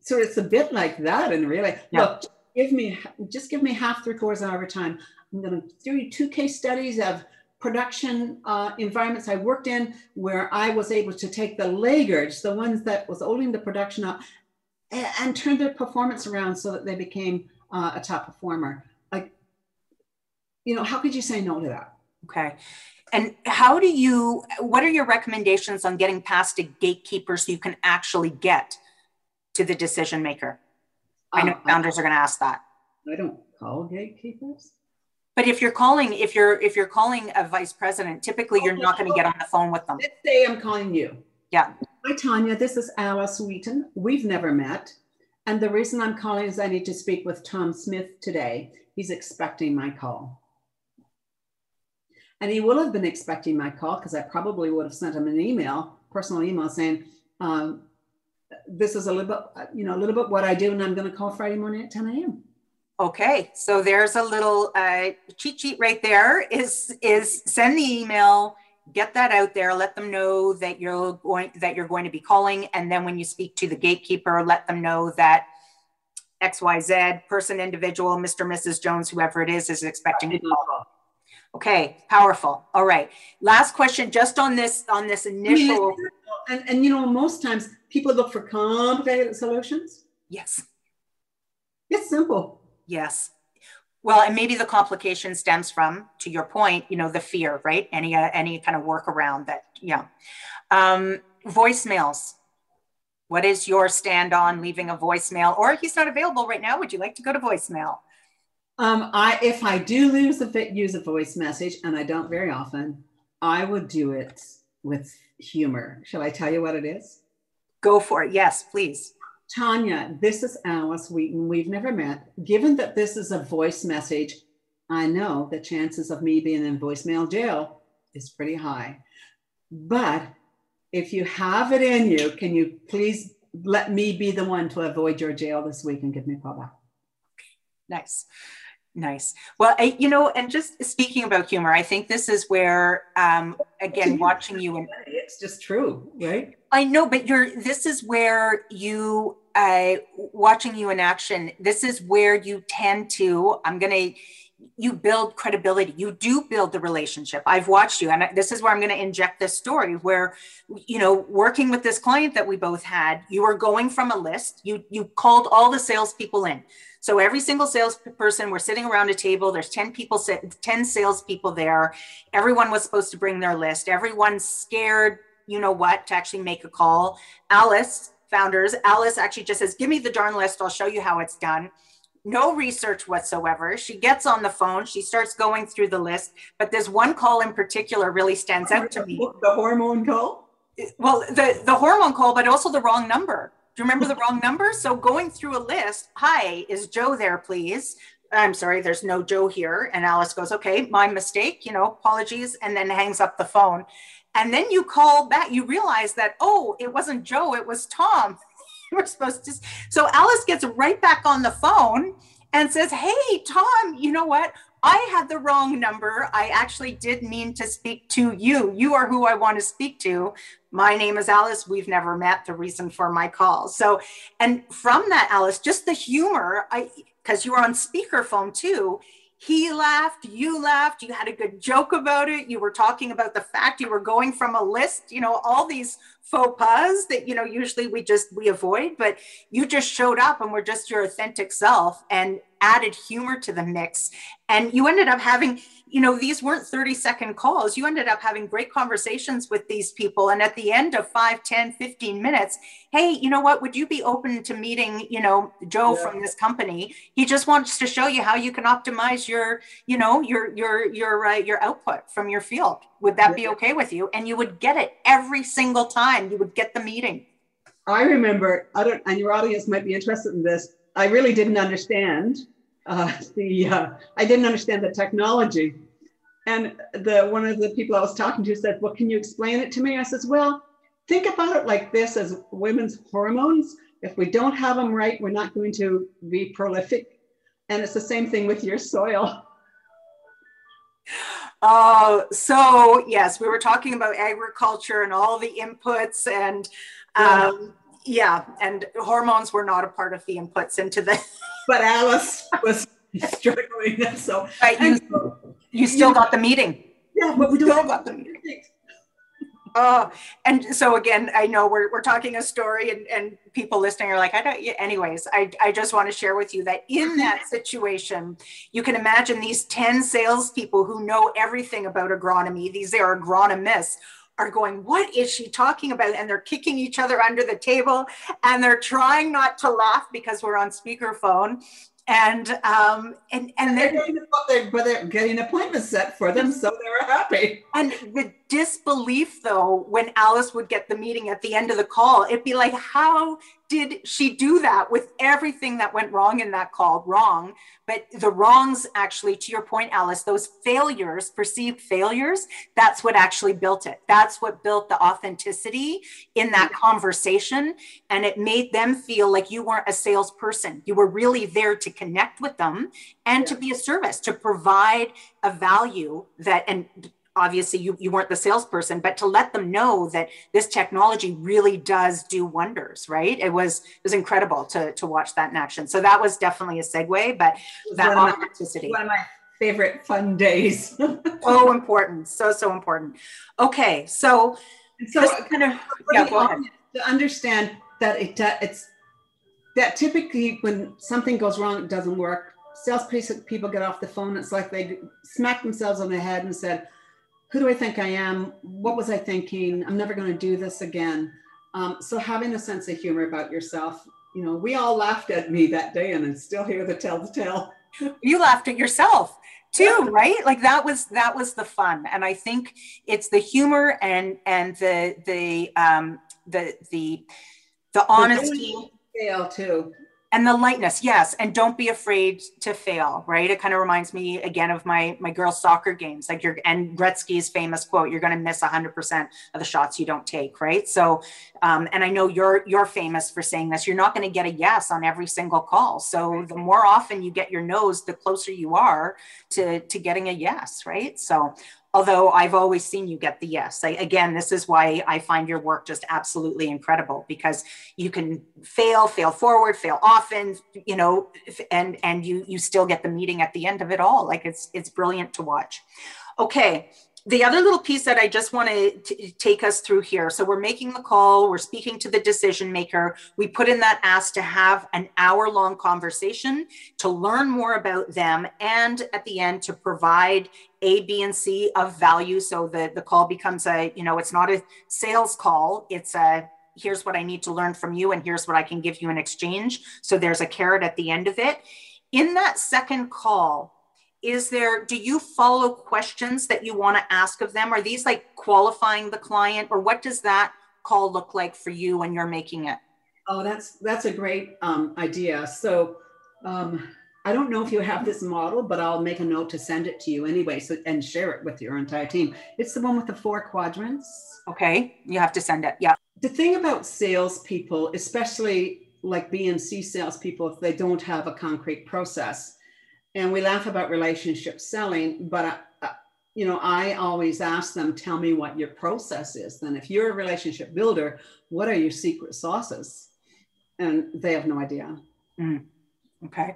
so it's a bit like that and really yeah. look give me just give me half three quarters hour time i'm going to do you two case studies of production uh, environments I worked in where I was able to take the laggards, the ones that was holding the production up, and, and turn their performance around so that they became uh, a top performer. You know, how could you say no to that? Okay. And how do you, what are your recommendations on getting past a gatekeeper so you can actually get to the decision maker? I know um, founders I, are going to ask that. I don't call gatekeepers. But if you're calling, if you're if you're calling a vice president, typically you're not going to get on the phone with them. Let's say I'm calling you. Yeah. Hi Tanya, this is Alice Wheaton. We've never met. And the reason I'm calling is I need to speak with Tom Smith today. He's expecting my call. And he will have been expecting my call because I probably would have sent him an email, personal email saying, um, this is a little bit, you know, a little bit what I do, and I'm going to call Friday morning at 10 a.m. Okay, so there's a little uh, cheat sheet right there. Is is send the email, get that out there, let them know that you're going that you're going to be calling, and then when you speak to the gatekeeper, let them know that X Y Z person, individual, Mr. Mrs. Jones, whoever it is, is expecting to call. Okay, powerful. All right. Last question, just on this on this initial. And, and you know, most times people look for complicated solutions. Yes. It's simple Yes. Well, and maybe the complication stems from, to your point, you know, the fear, right? Any uh, any kind of workaround that, yeah. Um, voicemails. What is your stand on leaving a voicemail? Or he's not available right now, would you like to go to voicemail? Um, I if I do lose a use a voice message, and I don't very often, I would do it with humor. Shall I tell you what it is? Go for it. Yes, please. Tanya, this is Alice Wheaton. We've never met. Given that this is a voice message, I know the chances of me being in voicemail jail is pretty high. But if you have it in you, can you please let me be the one to avoid your jail this week and give me a call back? Nice. Nice. Well, I, you know, and just speaking about humor, I think this is where, um, again, watching you and it's just true, right? I know, but you're. This is where you, uh, watching you in action. This is where you tend to. I'm gonna you build credibility you do build the relationship i've watched you and this is where i'm going to inject this story where you know working with this client that we both had you were going from a list you you called all the salespeople in so every single salesperson we're sitting around a table there's 10 people 10 salespeople there everyone was supposed to bring their list everyone's scared you know what to actually make a call alice founders alice actually just says give me the darn list i'll show you how it's done no research whatsoever. She gets on the phone, she starts going through the list, but there's one call in particular really stands out to me. The hormone call? Well, the, the hormone call, but also the wrong number. Do you remember the wrong number? So going through a list, hi, is Joe there, please? I'm sorry, there's no Joe here. And Alice goes, okay, my mistake, you know, apologies, and then hangs up the phone. And then you call back, you realize that, oh, it wasn't Joe, it was Tom. we're supposed to. So Alice gets right back on the phone and says, Hey, Tom, you know what? I had the wrong number. I actually did mean to speak to you. You are who I want to speak to. My name is Alice. We've never met. The reason for my call. So, and from that, Alice, just the humor, I because you were on speakerphone too he laughed, you laughed, you had a good joke about it. You were talking about the fact you were going from a list, you know, all these faux pas that, you know, usually we just, we avoid, but you just showed up and were just your authentic self and added humor to the mix. And you ended up having, you know, these weren't 30 second calls. You ended up having great conversations with these people. And at the end of 5, 10, 15 minutes, hey, you know what? Would you be open to meeting, you know, Joe yeah. from this company? He just wants to show you how you can optimize your, you know, your, your, your, uh, your output from your field. Would that yeah. be okay with you? And you would get it every single time. You would get the meeting. I remember, I don't, and your audience might be interested in this. I really didn't understand uh, the uh, I didn't understand the technology. And the one of the people I was talking to said, "Well, can you explain it to me?" I says, "Well, think about it like this: as women's hormones, if we don't have them right, we're not going to be prolific. And it's the same thing with your soil." Uh, so yes, we were talking about agriculture and all the inputs and um, yeah, and hormones were not a part of the inputs into the. but Alice was struggling, so. Right, you, so, you still got the meeting. Yeah, but we still got the meeting. Oh, and so again, I know we're, we're talking a story and, and people listening are like, I don't, anyways, I, I just want to share with you that in that situation, you can imagine these 10 salespeople who know everything about agronomy. These are agronomists are going, What is she talking about? And they're kicking each other under the table and they're trying not to laugh because we're on speakerphone. And um and and they're, they're getting, they're, but they're getting appointments set for them, so they're happy. And the disbelief though, when Alice would get the meeting at the end of the call, it'd be like, how did she do that with everything that went wrong in that call? Wrong. But the wrongs actually to your point alice those failures perceived failures that's what actually built it. That's what built the authenticity in that conversation and it made them feel like you weren't a salesperson. You were really there to connect with them and yeah. to be a service to provide a value that and obviously you, you weren't the salesperson but to let them know that this technology really does do wonders right? It was it was incredible to to watch that in action. So that was definitely a segue but that one authenticity. one of my favorite fun days. So important so so important. Okay so so kind of yeah, go ahead. to understand that it uh, it's that typically when something goes wrong it doesn't work. Sales people get off the phone it's like they smack themselves on the head and said who do I think I am? What was I thinking? I'm never going to do this again. Um, so having a sense of humor about yourself, you know, we all laughed at me that day and I'm still here to tell the tale. you laughed at yourself too right like that was that was the fun and i think it's the humor and and the the um the the the honesty fail too and the lightness yes and don't be afraid to fail right? It kind of reminds me again of my my girls soccer games like you're and gretzky's famous quote you're going to miss 100% of the shots you don't take right? So um, and i know you're you're famous for saying this you're not going to get a yes on every single call. So the more often you get your nose the closer you are to to getting a yes right? So although I've always seen you get the yes. I, again, this is why I find your work just absolutely incredible because you can fail, fail forward, fail often, you know, and and you you still get the meeting at the end of it all. Like it's it's brilliant to watch. Okay, the other little piece that I just want to take us through here. So we're making the call, we're speaking to the decision maker. We put in that ask to have an hour long conversation to learn more about them and at the end to provide A, B, and C of value. So the, the call becomes a, you know, it's not a sales call, it's a here's what I need to learn from you and here's what I can give you in exchange. So there's a carrot at the end of it. In that second call, is there do you follow questions that you want to ask of them? Are these like qualifying the client or what does that call look like for you when you're making it? Oh that's that's a great um, idea. So um, i don't know if you have this model but i'll make a note to send it to you anyway so and share it with your entire team. It's the one with the four quadrants. Okay you have to send it yeah. The thing about salespeople especially like b and c salespeople if they don't have a concrete process and we laugh about relationship selling, but I, you know, I always ask them, tell me what your process is. Then, if you're a relationship builder, what are your secret sauces? And they have no idea. Mm. Okay.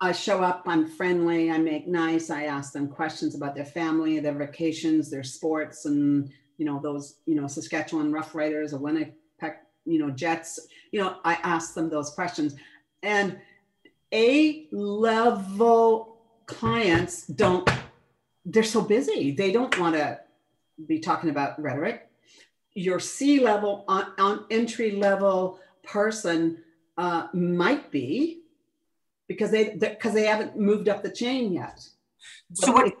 I show up, I'm friendly, I make nice, I ask them questions about their family, their vacations, their sports, and you know, those, you know, Saskatchewan Rough Riders or Winnipeg, you know, Jets, you know, I ask them those questions. And a level clients don't, they're so busy. They don't want to be talking about rhetoric. Your C level, on, on entry level person uh, might be because they because they haven't moved up the chain yet. So what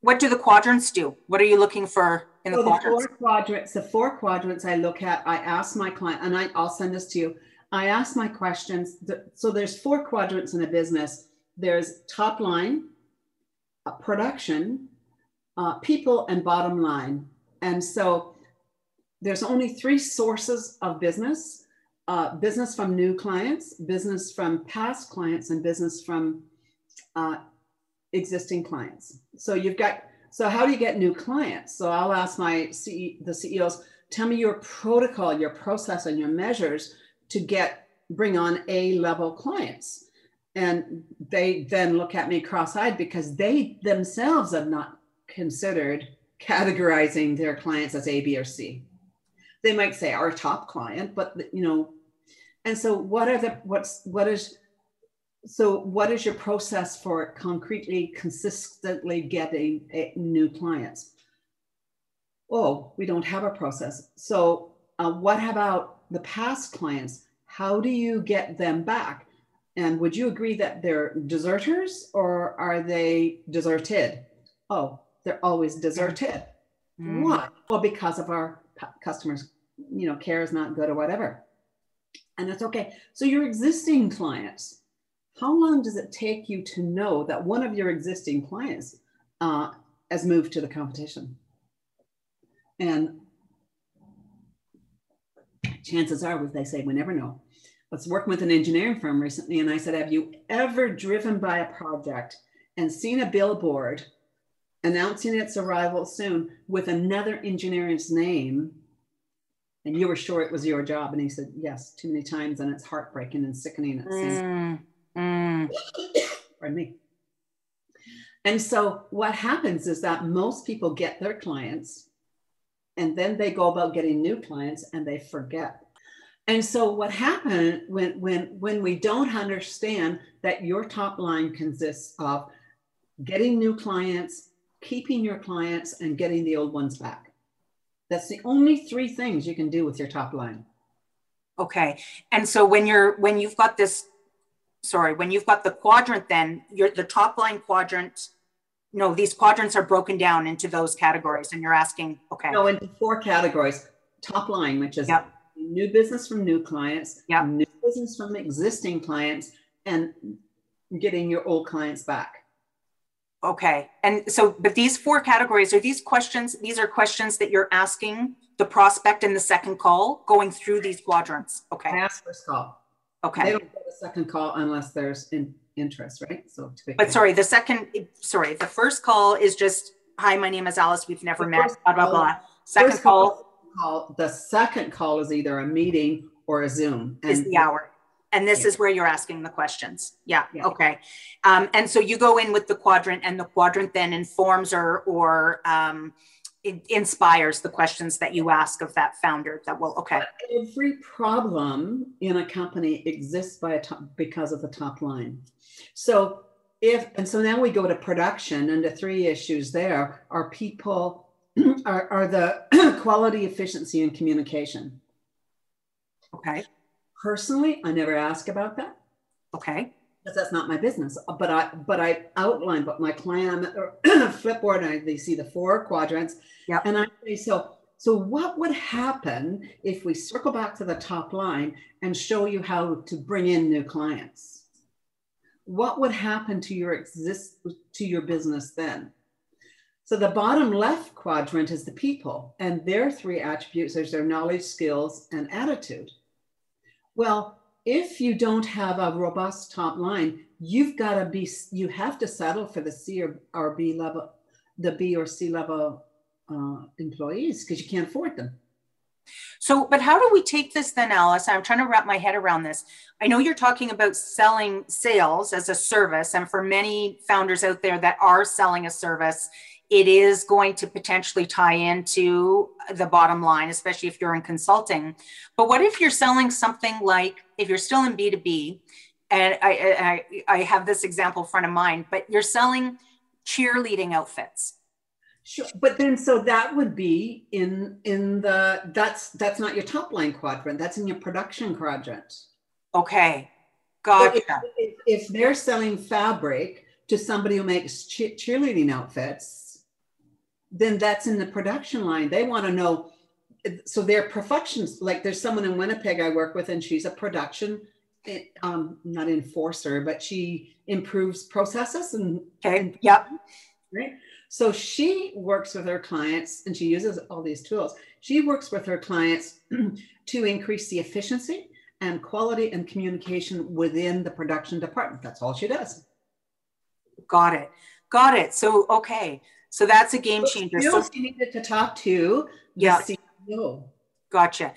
what do the quadrants do? What are you looking for in the, so quadrants? the four quadrants? The four quadrants I look at, I ask my client, and I, I'll send this to you. I ask my questions. So there's four quadrants in a business. There's top line, uh, production, uh, people, and bottom line. And so there's only three sources of business: uh, business from new clients, business from past clients, and business from uh, existing clients. So you've got. So how do you get new clients? So I'll ask my CE, the CEOs, tell me your protocol, your process, and your measures to get bring on A level clients. And they then look at me cross eyed because they themselves have not considered categorizing their clients as A, B, or C. They might say our top client, but you know, and so what are the what's what is so what is your process for concretely consistently getting a, new clients oh we don't have a process so uh, what about the past clients, how do you get them back? And would you agree that they're deserters or are they deserted? Oh, they're always deserted. Mm. Why? Well, because of our customers, you know, care is not good or whatever. And it's okay. So your existing clients, how long does it take you to know that one of your existing clients uh, has moved to the competition? And chances are, as they say, we never know. I was working with an engineering firm recently, and I said, Have you ever driven by a project and seen a billboard announcing its arrival soon with another engineer's name? And you were sure it was your job. And he said, Yes, too many times, and it's heartbreaking and sickening at the same mm, mm. Pardon me. And so what happens is that most people get their clients and then they go about getting new clients and they forget. And so what happened when when when we don't understand that your top line consists of getting new clients keeping your clients and getting the old ones back. That's the only three things you can do with your top line. Okay. And so when you're when you've got this sorry, when you've got the quadrant then you're the top line quadrant no, these quadrants are broken down into those categories and you're asking okay. No, into four categories. Top line, which is yep. new business from new clients, yep. new business from existing clients and getting your old clients back. Okay. And so, but these four categories are these questions, these are questions that you're asking the prospect in the second call going through these quadrants. Okay. I ask first call. Okay. They don't get a second call unless there's in, interest, right? So, but sorry, the second, sorry, the first call is just, hi, my name is Alice. We've never met, blah, blah, blah. Second call, call. The second call is either a meeting or a Zoom. And is the hour and this yeah. is where you're asking the questions yeah, yeah. okay um, and so you go in with the quadrant and the quadrant then informs or or um, inspires the questions that you ask of that founder that will okay every problem in a company exists by a top, because of the top line so if and so now we go to production and the three issues there are people are, are the quality efficiency and communication okay Personally, I never ask about that. Okay. Because that's not my business. But I but I outline but my client or Flipboard and I, they see the four quadrants. Yeah. And I say, so so what would happen if we circle back to the top line and show you how to bring in new clients? What would happen to your exist to your business then? So the bottom left quadrant is the people, and their three attributes is their knowledge, skills, and attitude. Well, if you don't have a robust top line, you've got to be, you have to settle for the C or, or B level, the B or C level uh, employees because you can't afford them. So, but how do we take this then, Alice? I'm trying to wrap my head around this. I know you're talking about selling sales as a service, and for many founders out there that are selling a service, it is going to potentially tie into the bottom line, especially if you're in consulting. But what if you're selling something like, if you're still in B2B, and I, I, I have this example front of mind, but you're selling cheerleading outfits. Sure, but then so that would be in in the that's that's not your top line quadrant. That's in your production quadrant. Okay, gotcha. If, if, if, they're selling fabric to somebody who makes cheerleading outfits, then that's in the production line. They want to know. So they're perfections. Like there's someone in Winnipeg I work with, and she's a production, um, not enforcer, but she improves processes and. Okay. And, yep. Right. So she works with her clients, and she uses all these tools. She works with her clients to increase the efficiency and quality and communication within the production department. That's all she does. Got it. Got it. So okay. So that's a game changer. So you needed to talk to yeah. CEO. Gotcha.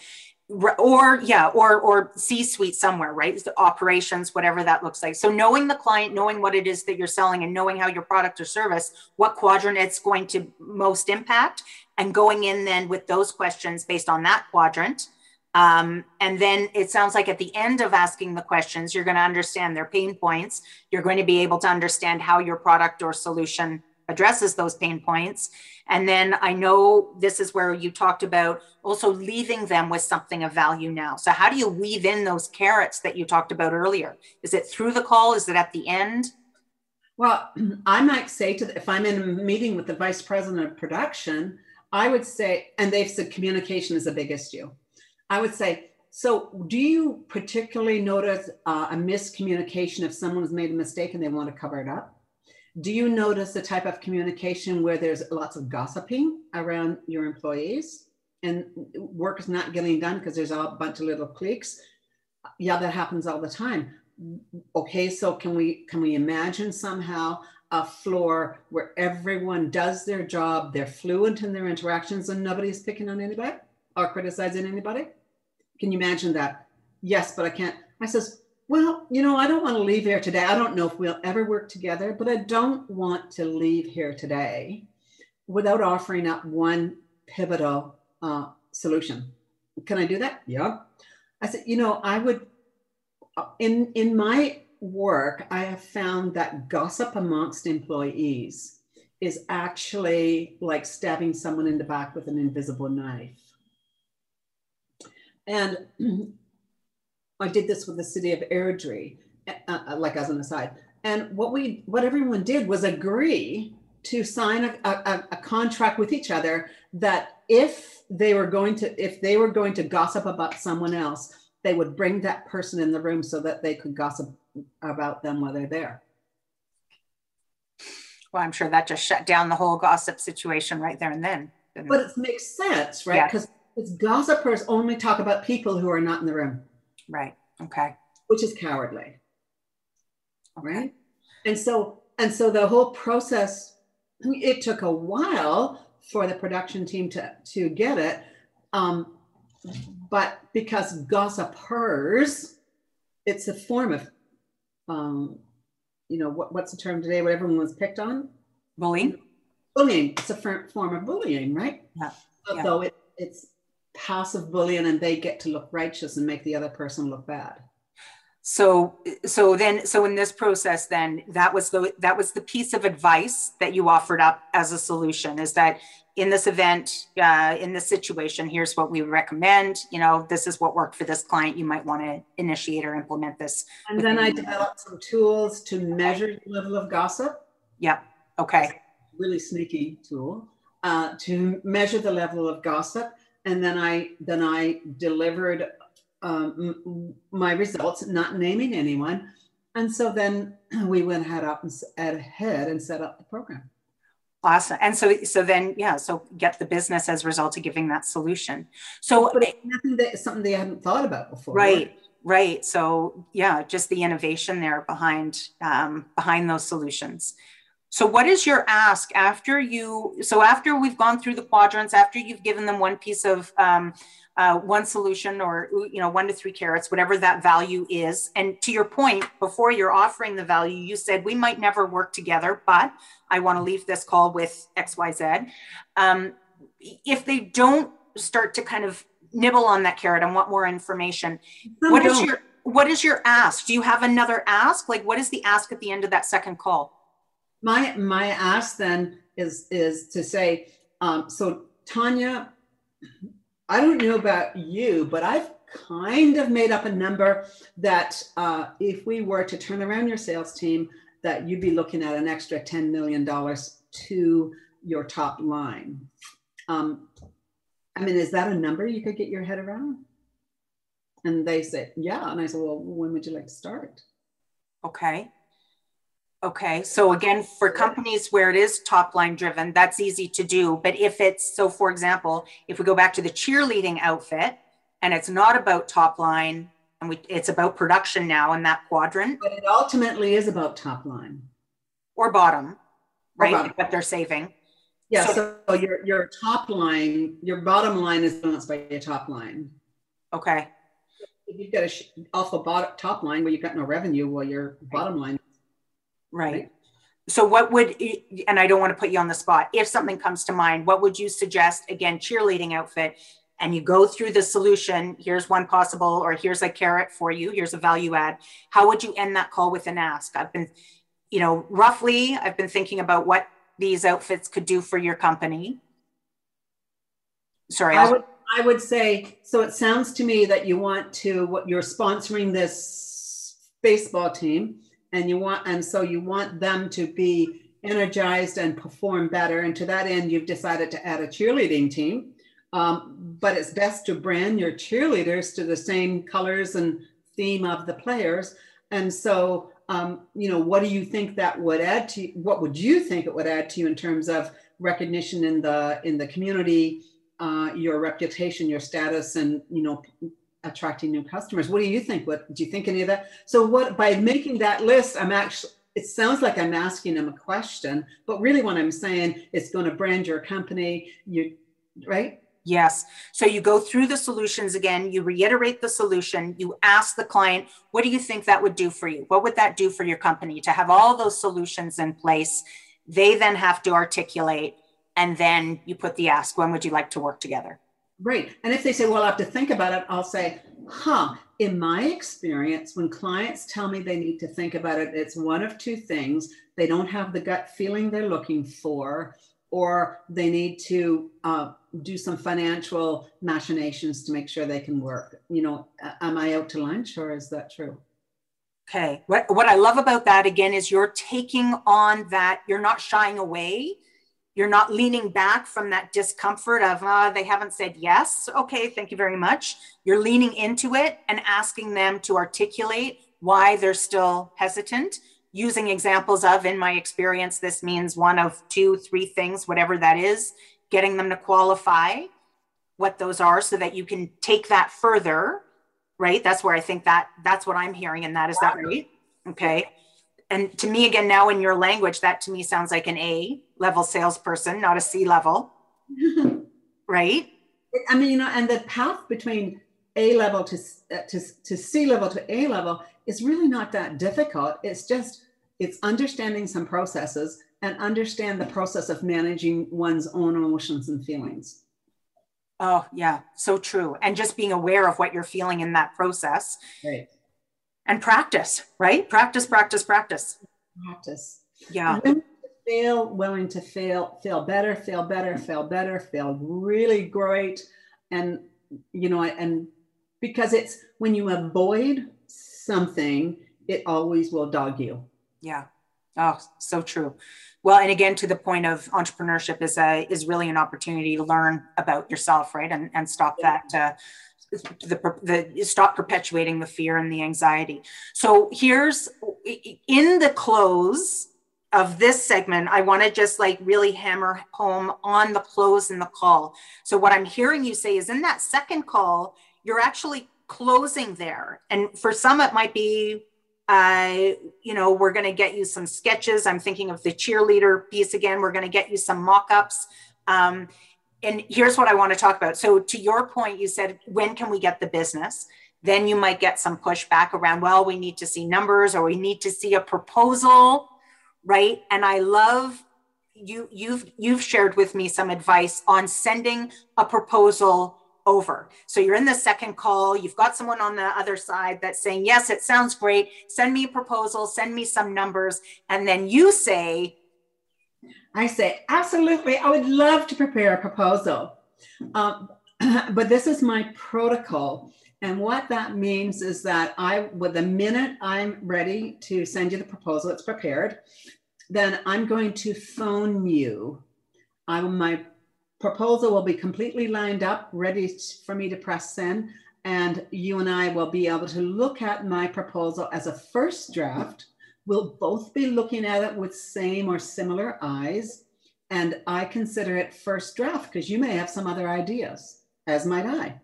Or yeah, or or C-suite somewhere, right? The operations, whatever that looks like. So knowing the client, knowing what it is that you're selling, and knowing how your product or service, what quadrant it's going to most impact, and going in then with those questions based on that quadrant. Um, and then it sounds like at the end of asking the questions, you're going to understand their pain points. You're going to be able to understand how your product or solution addresses those pain points. And then I know this is where you talked about also leaving them with something of value now. So, how do you weave in those carrots that you talked about earlier? Is it through the call? Is it at the end? Well, I might say to the, if I'm in a meeting with the vice president of production, I would say, and they've said communication is a big issue. I would say, so do you particularly notice uh, a miscommunication if someone's made a mistake and they want to cover it up? Do you notice the type of communication where there's lots of gossiping around your employees? And work is not getting done because there's a bunch of little cliques. Yeah that happens all the time. Okay so can we can we imagine somehow a floor where everyone does their job they're fluent in their interactions and nobody's picking on anybody or criticizing anybody? Can you imagine that? Yes but i can't. I says well, you know, I don't want to leave here today. I don't know if we'll ever work together, but I don't want to leave here today without offering up one pivotal uh, solution. Can I do that? Yeah. I said, you know, I would, uh, in, in my work, I have found that gossip amongst employees is actually like stabbing someone in the back with an invisible knife. And I did this with the city of Airdrie, uh, uh, like as an aside. And what we, what everyone did was agree to sign a, a, a contract with each other that if they were going to, if they were going to gossip about someone else, they would bring that person in the room so that they could gossip about them while they're there. Well, I'm sure that just shut down the whole gossip situation right there and then. But it? it makes sense, right? Because yeah. gossipers only talk about people who are not in the room. Right. Okay. Which is cowardly. Okay. Right. And so, and so the whole process, it took a while for the production team to, to get it. Um, but because gossipers, it's a form of, um, you know, what, what's the term today? What everyone was picked on? Bullying. Bullying. It's a form of bullying, right? Yeah. Although yeah. it, it's passive bullying and they get to look righteous and make the other person look bad. So so then so in this process then that was the that was the piece of advice that you offered up as a solution is that in this event uh, in this situation here's what we recommend you know this is what worked for this client. You might want to initiate or implement this and then i developed some tools to measure the level of gossip. Yeah okay. Really sneaky tool uh, to measure the level of gossip and then i then i delivered um, my results, not naming anyone. And so then we went ahead up and ahead and set up the program. Awesome. And so, so then, yeah, so get the business as a result of giving that solution. So, but it's nothing that something they hadn't thought about before. Right. Right. right. So, yeah, just the innovation there behind um, behind those solutions. So, what is your ask after you? So, after we've gone through the quadrants, after you've given them one piece of um, uh, one solution or you know one to three carrots whatever that value is and to your point before you're offering the value you said we might never work together but i want to leave this call with xyz um, if they don't start to kind of nibble on that carrot and want more information. What is your what is your ask? Do you have another ask? Like what is the ask at the end of that second call my my ask then is is to say um, so tanya I don't know about you, but I've kind of made up a number that uh, if we were to turn around your sales team, that you'd be looking at an extra $10 million to your top line. Um, I mean, is that a number you could get your head around? And they said, yeah. And I said, well, when would you like to start? Okay. Okay, so again, for companies where it is top line driven, that's easy to do. But if it's so, for example, if we go back to the cheerleading outfit and it's not about top line and we, it's about production now in that quadrant. But it ultimately is about top line or bottom, right? Or bottom. What they're saving. Yeah, so, so your your top line, your bottom line is balanced by your top line. Okay. If you've got a awful bottom top line where you've got no revenue, well, your bottom line Right. So, what would, and I don't want to put you on the spot, if something comes to mind, what would you suggest? Again, cheerleading outfit, and you go through the solution. Here's one possible, or here's a carrot for you. Here's a value add. How would you end that call with an ask? I've been, you know, roughly, I've been thinking about what these outfits could do for your company. Sorry. I would, I would say, so it sounds to me that you want to, what you're sponsoring this baseball team and you want and so you want them to be energized and perform better. And to that end you've decided to add a cheerleading team. Um, but it's best to brand your cheerleaders to the same colors and theme of the players. And so um, you know what do you think that would add to what would you think it would add to you in terms of recognition in the in the community uh, your reputation your status and you know attracting new customers. What do you think? What do you think any of that? So what by making that list, I'm actually it sounds like I'm asking them a question, but really what I'm saying is going to brand your company, you right? Yes. So you go through the solutions again, you reiterate the solution, you ask the client, what do you think that would do for you? What would that do for your company to have all those solutions in place? They then have to articulate, and then you put the ask, when would you like to work together? Right. And if they say, well, I have to think about it, I'll say, huh, in my experience, when clients tell me they need to think about it, it's one of two things. They don't have the gut feeling they're looking for, or they need to uh, do some financial machinations to make sure they can work. You know, am I out to lunch or is that true? Okay. What, what I love about that again is you're taking on that, you're not shying away. You're not leaning back from that discomfort of, uh, they haven't said yes. Okay, thank you very much. You're leaning into it and asking them to articulate why they're still hesitant using examples of, in my experience, this means one of two, three things, whatever that is, getting them to qualify what those are so that you can take that further, right? That's where I think that that's what I'm hearing. And that is that right? Okay. And to me, again, now in your language, that to me sounds like an A level salesperson, not a C level, right? I mean, you know, and the path between A level to, uh, to, to C level to A level is really not that difficult. It's just it's understanding some processes and understand the process of managing one's own emotions and feelings. Oh, yeah, so true. And just being aware of what you're feeling in that process. Right. And practice, right? Practice, practice, practice. Practice. Yeah. Fail, willing to fail, fail better, fail better, fail better, fail really great. And, you know, and because it's when you avoid something, it always will dog you. Yeah. Oh, so true. Well, and again, to the point of entrepreneurship is a is really an opportunity to learn about yourself, right, and and stop that. Uh, the, the stop perpetuating the fear and the anxiety. So here's in the close of this segment, I want to just like really hammer home on the close and the call. So what I'm hearing you say is in that second call, you're actually closing there. And for some, it might be, uh, you know, we're going to get you some sketches. I'm thinking of the cheerleader piece again. We're going to get you some mock ups. Um, and here's what I want to talk about. So, to your point, you said, when can we get the business? Then you might get some pushback around, well, we need to see numbers or we need to see a proposal, right? And I love you you've you've shared with me some advice on sending a proposal over. So you're in the second call, you've got someone on the other side that's saying, Yes, it sounds great. Send me a proposal, send me some numbers. And then you say, I say, Absolutely. I would love to prepare a proposal. Um, but this is my protocol. And what that means is that I, with the minute I'm ready to send you the proposal, it's prepared, then I'm going to phone you. I, my proposal will be completely lined up, ready for me to press send. And you and I will be able to look at my proposal as a first draft. We'll both be looking at it with same or similar eyes. And I consider it first draft because you may have some other ideas, as might I.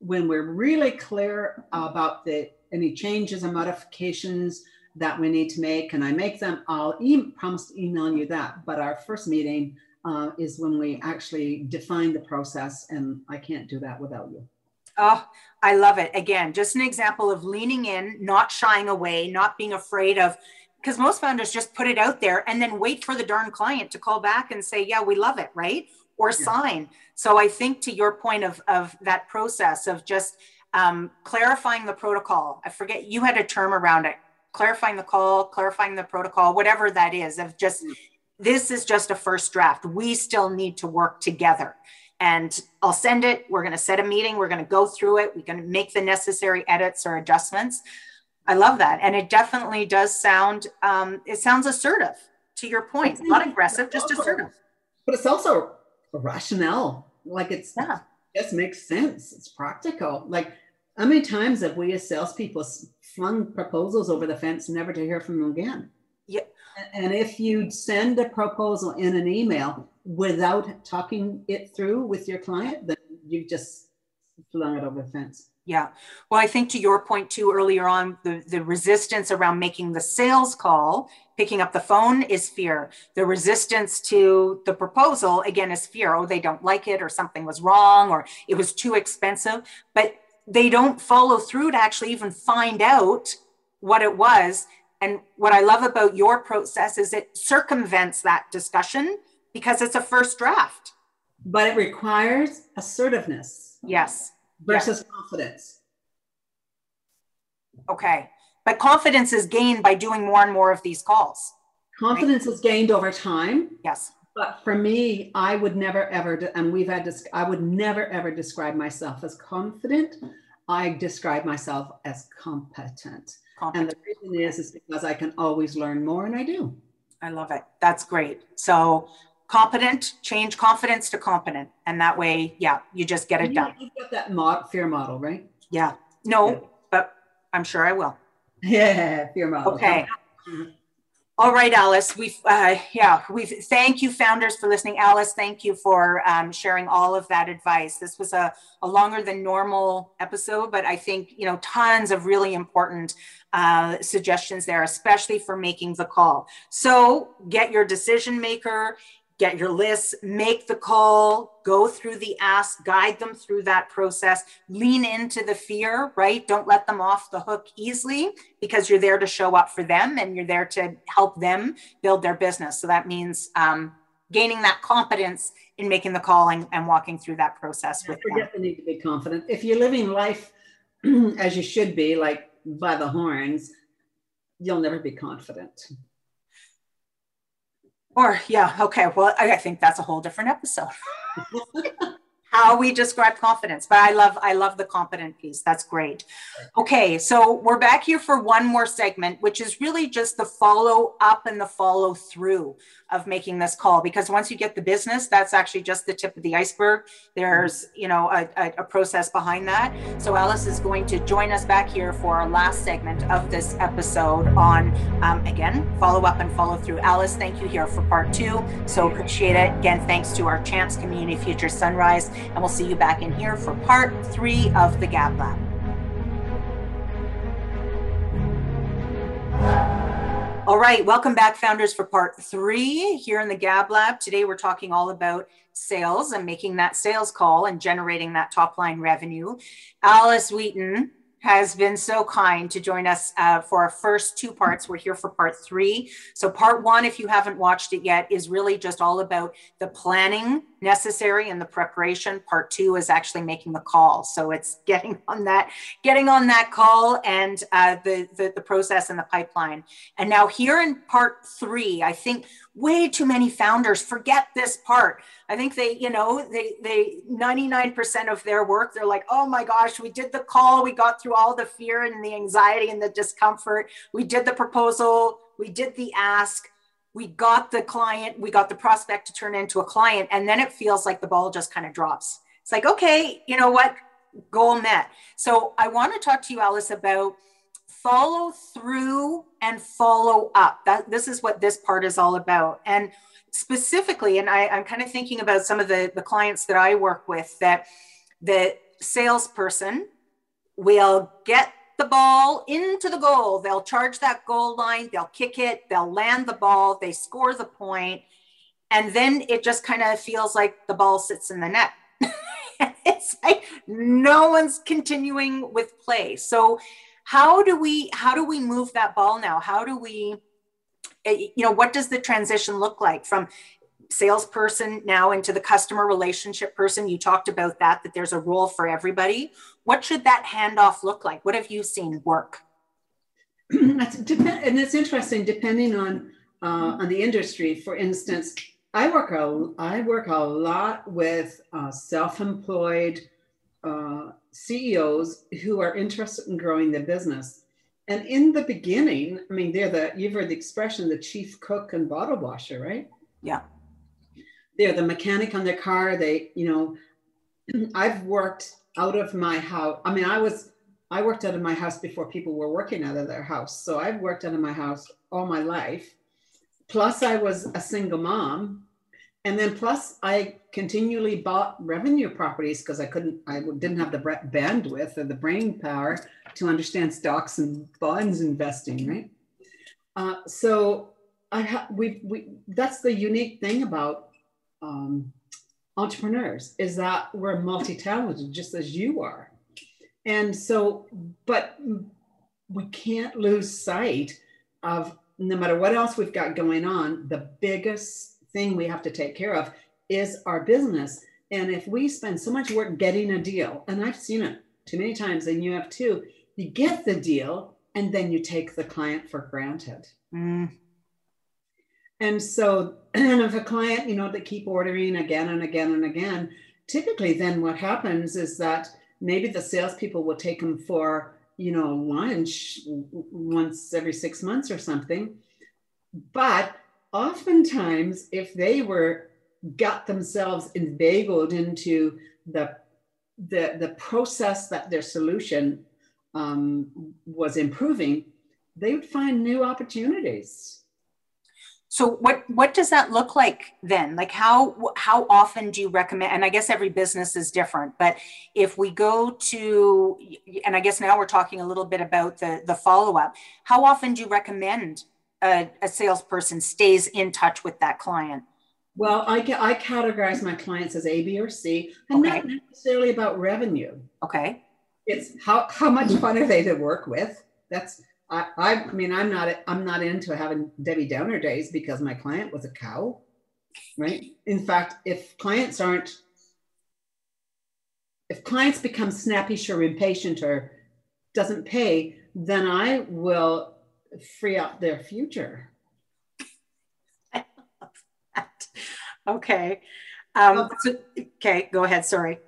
When we're really clear about the any changes or modifications that we need to make, and I make them, I'll e- promise to email you that. But our first meeting, uh, is when we actually define the process, and I can't do that without you. Oh, I love it. Again, just an example of leaning in, not shying away, not being afraid of, because most founders just put it out there and then wait for the darn client to call back and say, yeah, we love it, right? Or yeah. sign. So I think to your point of, of that process of just um, clarifying the protocol, I forget, you had a term around it, clarifying the call, clarifying the protocol, whatever that is, of just mm this is just a first draft. We still need to work together. And I'll send it. We're going to set a meeting. We're going to go through it. We're going to make the necessary edits or adjustments. I love that. And it definitely does sound, um, it sounds assertive to your point, not aggressive, just assertive. But it's also a rationale. Like it's, yeah. it just makes sense. It's practical. Like how many times have we as salespeople flung proposals over the fence, never to hear from them again? Yeah. And if you send a proposal in an email without talking it through with your client, then you've just flung it over the fence. Yeah. Well, I think to your point too earlier on, the, the resistance around making the sales call, picking up the phone is fear. The resistance to the proposal, again, is fear. Oh, they don't like it, or something was wrong, or it was too expensive. But they don't follow through to actually even find out what it was. And what I love about your process is it circumvents that discussion because it's a first draft. But it requires assertiveness. Yes. Versus yes. confidence. Okay. But confidence is gained by doing more and more of these calls. Confidence right? is gained over time. Yes. But for me, I would never ever, and we've had this, I would never ever describe myself as confident. I describe myself as competent. competent. And the reason is, is because I can always learn more, and I do. I love it. That's great. So competent, change confidence to competent. And that way, yeah, you just get it you, done. You've got that mod, fear model, right? Yeah. No, yeah. but I'm sure I will. Yeah, fear model. Okay. Mm-hmm. All right, Alice. We've uh, yeah, we've thank you, founders, for listening. Alice, thank you for um, sharing all of that advice. This was a, a longer than normal episode, but I think you know tons of really important uh, suggestions there, especially for making the call. So get your decision maker get your lists, make the call, go through the ask, guide them through that process, lean into the fear, right? Don't let them off the hook easily because you're there to show up for them and you're there to help them build their business. So that means um, gaining that confidence in making the call and, and walking through that process with them. the need to be confident. If you're living life as you should be, like by the horns, you'll never be confident. Or, yeah, okay, well, I think that's a whole different episode. how we describe confidence but i love i love the competent piece. That's great. Okay so we're back here for one more segment which is really just the follow up and the follow through of making this call because once you get the business that's actually just the tip of the iceberg. There's you know a, a, a process behind that. So alice is going to join us back here for our last segment of this episode on um, again follow up and follow through. Alice thank you here for part two. So appreciate it. Again thanks to our chance community future sunrise and we'll see you back in here for part three of the Gab Lab. All right, welcome back, founders, for part three here in the Gab Lab. Today, we're talking all about sales and making that sales call and generating that top line revenue. Alice Wheaton has been so kind to join us uh, for our first two parts. We're here for part three. So, part one, if you haven't watched it yet, is really just all about the planning necessary and the preparation. Part two is actually making the call. So it's getting on that, getting on that call and uh, the, the, the process and the pipeline. And now here in part three, I think way too many founders forget this part. I think they, you know, they they 99% of their work, they're like, oh my gosh, we did the call, we got through all the fear and the anxiety and the discomfort, we did the proposal, we did the ask we got the client, we got the prospect to turn into a client, and then it feels like the ball just kind of drops. It's like, okay, you know what? Goal met. So I want to talk to you, Alice, about follow through and follow up. That this is what this part is all about. And specifically, and I, I'm kind of thinking about some of the, the clients that I work with that the salesperson will get the ball into the goal. They'll charge that goal line, they'll kick it, they'll land the ball, they score the point, and then it just kind of feels like the ball sits in the net. it's like no one's continuing with play. So how do we how do we move that ball now? How do we eh, you know what does the transition look like from salesperson now into the customer relationship person? You talked about that that there's a role for everybody. What should that handoff look like? What have you seen work? That's and it's interesting depending on uh, on the industry. For instance i work a i work a lot with uh, self-employed uh, ceos who are interested in growing their business and in the beginning i mean they're the you've heard the expression the chief cook and bottle washer right yeah they're the mechanic on their car. They, you know, I've worked out of my house. I mean, I was, I worked out of my house before people were working out of their house. So I've worked out of my house all my life. Plus, I was a single mom. And then plus, I continually bought revenue properties because I couldn't, I didn't have the bandwidth or the brain power to understand stocks and bonds investing, right? Uh, so I have, we, we, that's the unique thing about um, entrepreneurs is that we're multi-talented just as you are and so but we can't lose sight of no matter what else we've got going on the biggest thing we have to take care of is our business and if we spend so much work getting a deal and i've seen it too many times and you have too you get the deal and then you take the client for granted mm. And so, and if a client, you know, they keep ordering again and again and again, typically then what happens is that maybe the salespeople will take them for, you know, lunch once every six months or something. But oftentimes, if they were got themselves inveigled into the the the process that their solution um, was improving, they would find new opportunities. So what what does that look like then? Like how how often do you recommend? And I guess every business is different, but if we go to, and I guess now we're talking a little bit about the the follow up. How often do you recommend a, a salesperson stays in touch with that client? Well, I, I categorize my clients as A, B, or C, and okay. not necessarily about revenue. Okay. It's how, how much fun are they to work with? That's I, I mean I'm not I'm not into having Debbie Downer days because my client was a cow, right? In fact, if clients aren't if clients become snappish or impatient or doesn't pay, then I will free up their future. Okay. Um, so, okay, go ahead. Sorry.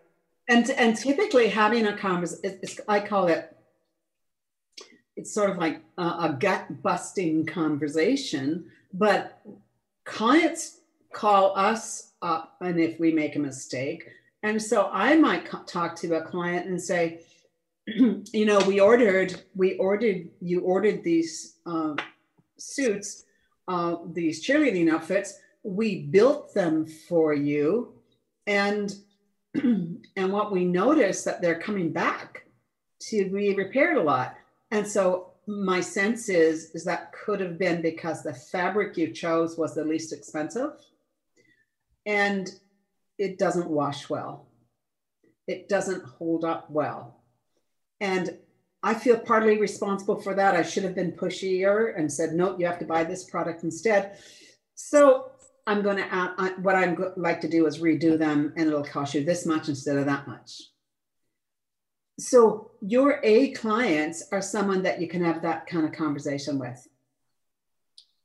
And and typically having a conversation, I call it. It's sort of like a, a gut busting conversation, but clients call us up, and if we make a mistake, and so I might talk to a client and say, you know, we ordered, we ordered, you ordered these uh, suits, uh, these cheerleading outfits. We built them for you and and what we noticed that they're coming back to be repaired a lot. And so my sense is is that could have been because the fabric you chose was the least expensive and it doesn't wash well. It doesn't hold up well and i feel partly responsible for that i should have been pushier and said no you have to buy this product instead so I'm going to add, what I'd like to do is redo them and it'll cost you this much instead of that much. So your A clients are someone that you can have that kind of conversation with.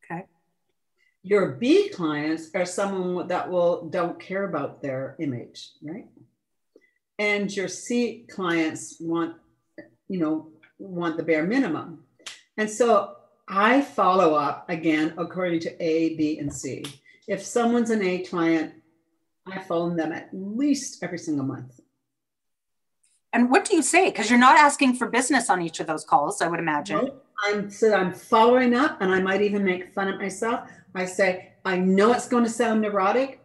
Okay. Your B clients are someone that will don't care about their image, right? And your C clients want, you know, want the bare minimum. And so I follow up again according to A, B, and C if someone's an A client, I phone them at least every single month. And what do you say? Because you're not asking for business on each of those calls, I would imagine. I'm so I'm following up, and I might even make fun of myself. I say, I know it's going to sound neurotic,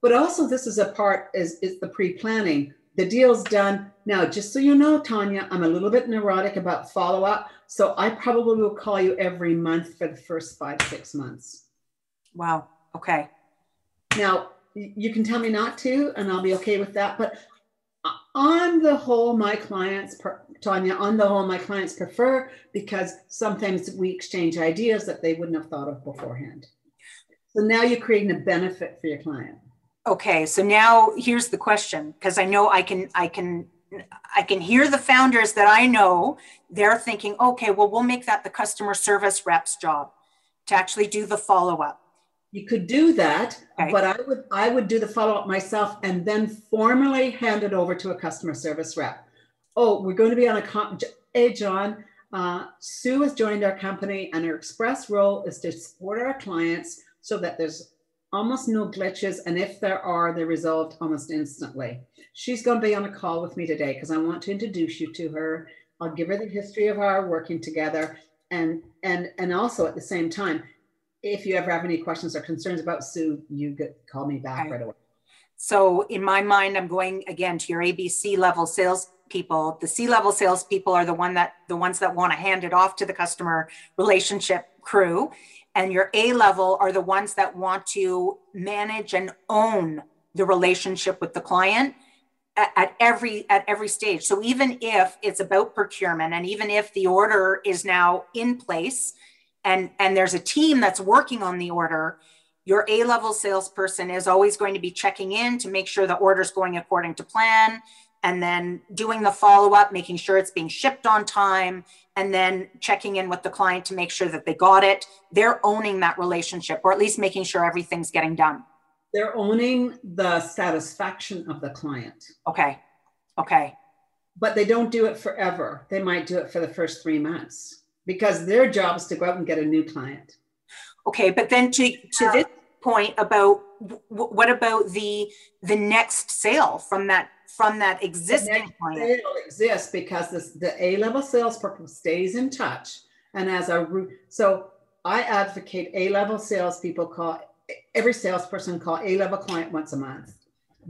but also this is a part is is the pre-planning. The deal's done. Now, just so you know, Tanya, I'm a little bit neurotic about follow-up. So I probably will call you every month for the first five, six months. Wow. Okay. Now, you can tell me not to, and I'll be okay with that. But uh, on the whole, my clients, Tanya, on the whole, my clients prefer because sometimes we exchange ideas that they wouldn't have thought of beforehand. So now you're creating a benefit for your client. Okay, so now here's the question because I know I can I can I can hear the founders that I know they're thinking, okay, well we'll make that the customer service reps job to actually do the follow up you could do that, okay. but I would I would do the follow up myself and then formally hand it over to a customer service rep. Oh, we're going to be on a con- hey John, uh, Sue has joined our company, and her express role is to support our clients so that there's almost no glitches, and if there are, they're resolved almost instantly. She's going to be on a call with me today because I want to introduce you to her. I'll give her the history of our working together, and and and also at the same time if you ever have any questions or concerns about Sue, you get call me back okay. right away. So in my mind, I'm going again to your ABC level sales people. The C level sales people are the one that the ones that want to hand it off to the customer relationship crew. And your A level are the ones that want to manage and own the relationship with the client at, every at every stage. So even if it's about procurement and even if the order is now in place, and and there's a team that's working on the order your a level salesperson is always going to be checking in to make sure the order is going according to plan and then doing the follow up, making sure it's being shipped on time, and then checking in with the client to make sure that they got it. They're owning that relationship, or at least making sure everything's getting done. They're owning the satisfaction of the client. Okay. Okay. But they don't do it forever. They might do it for the first three months because their job is to go out and get a new client. Okay, but then to to this point about what about the the next sale from that from that existing client? Sale exists because this, the A level salesperson stays in touch, and as a so I advocate A level salespeople call every salesperson call A level client once a month,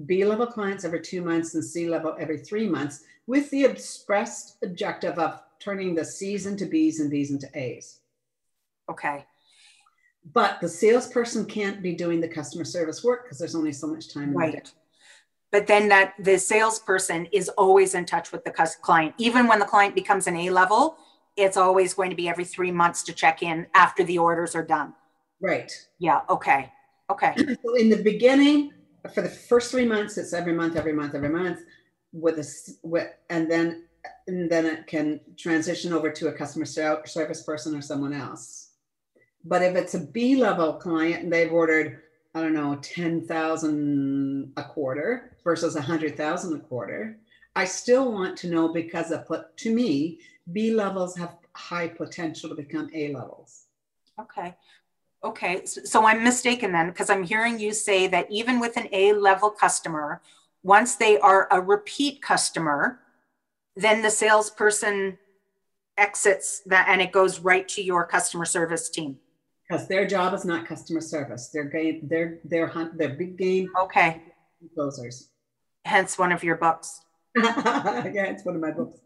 B level clients every two months, and C level every three months, with the expressed objective of turning the C's into B's and B's into A's. Okay. But the salesperson can't be doing the customer service work because there's only so much time. Right. But then that the salesperson is always in touch with the client, even when the client becomes an A level. It's always going to be every three months to check in after the orders are done. Right. Yeah. Okay. Okay. So in the beginning, for the first three months, it's every month, every month, every month, with a with, and then and then it can transition over to a customer service person or someone else. But if it's a B level client and they've ordered, I don't know, ten thousand a quarter versus a hundred thousand a quarter, I still want to know because of, to me, B levels have high potential to become A levels. Okay. Okay, so I'm mistaken then because I'm hearing you say that even with an A level customer, once they are a repeat customer, then the salesperson exits that and it goes right to your customer service team. Because their job is not customer service. Their game, their their hunt, their big game. Okay. Closers. Hence one of your books. yeah, it's one of my books.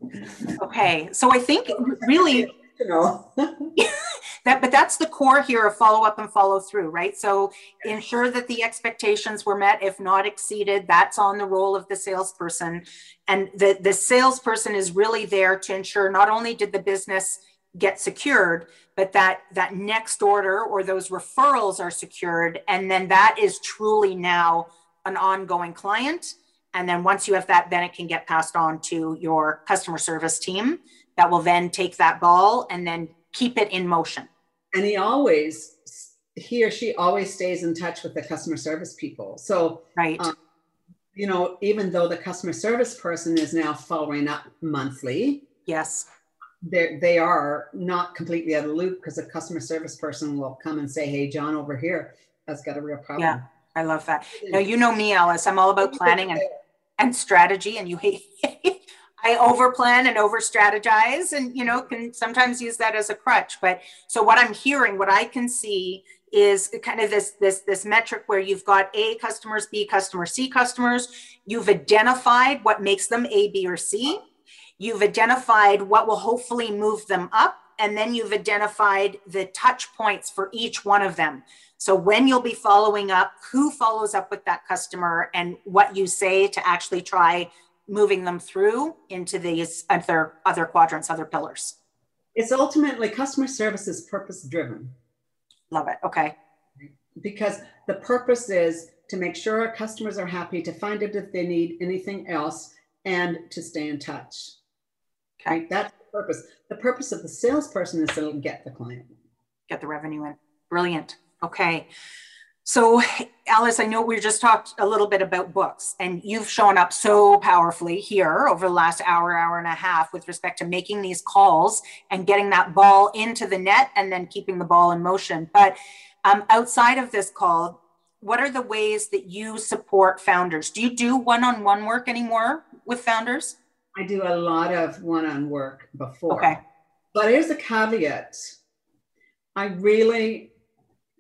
Okay, so I think really you know that but that's the core here of follow up and follow through right so ensure that the expectations were met if not exceeded that's on the role of the salesperson and the the salesperson is really there to ensure not only did the business get secured but that that next order or those referrals are secured and then that is truly now an ongoing client and then once you have that then it can get passed on to your customer service team that will then take that ball and then keep it in motion. And he always, he or she always stays in touch with the customer service people. So, right. Um, you know, even though the customer service person is now following up monthly. Yes. They they are not completely out of the loop because a customer service person will come and say, "Hey, John over here has got a real problem." Yeah, I love that. Now you know me, Alice. I'm all about planning and and strategy, and you hate I over plan and over strategize and you know can sometimes use that as a crutch but so what I'm hearing what I can see is kind of this this this metric where you've got A customers B customers C customers you've identified what makes them A B or C you've identified what will hopefully move them up and then you've identified the touch points for each one of them so when you'll be following up who follows up with that customer and what you say to actually try moving them through into these other other quadrants, other pillars? It's ultimately customer service is purpose driven. Love it. Okay. Because the purpose is to make sure our customers are happy, to find out if they need anything else, and to stay in touch. Okay. That's the purpose. The purpose of the salesperson is to get the client. Get the revenue in. Brilliant. Okay. So, Alice, I know we just talked a little bit about books, and you've shown up so powerfully here over the last hour, hour and a half with respect to making these calls and getting that ball into the net and then keeping the ball in motion. But um, outside of this call, what are the ways that you support founders? Do you do one on one work anymore with founders? I do a lot of one on work before. Okay. But here's a caveat I really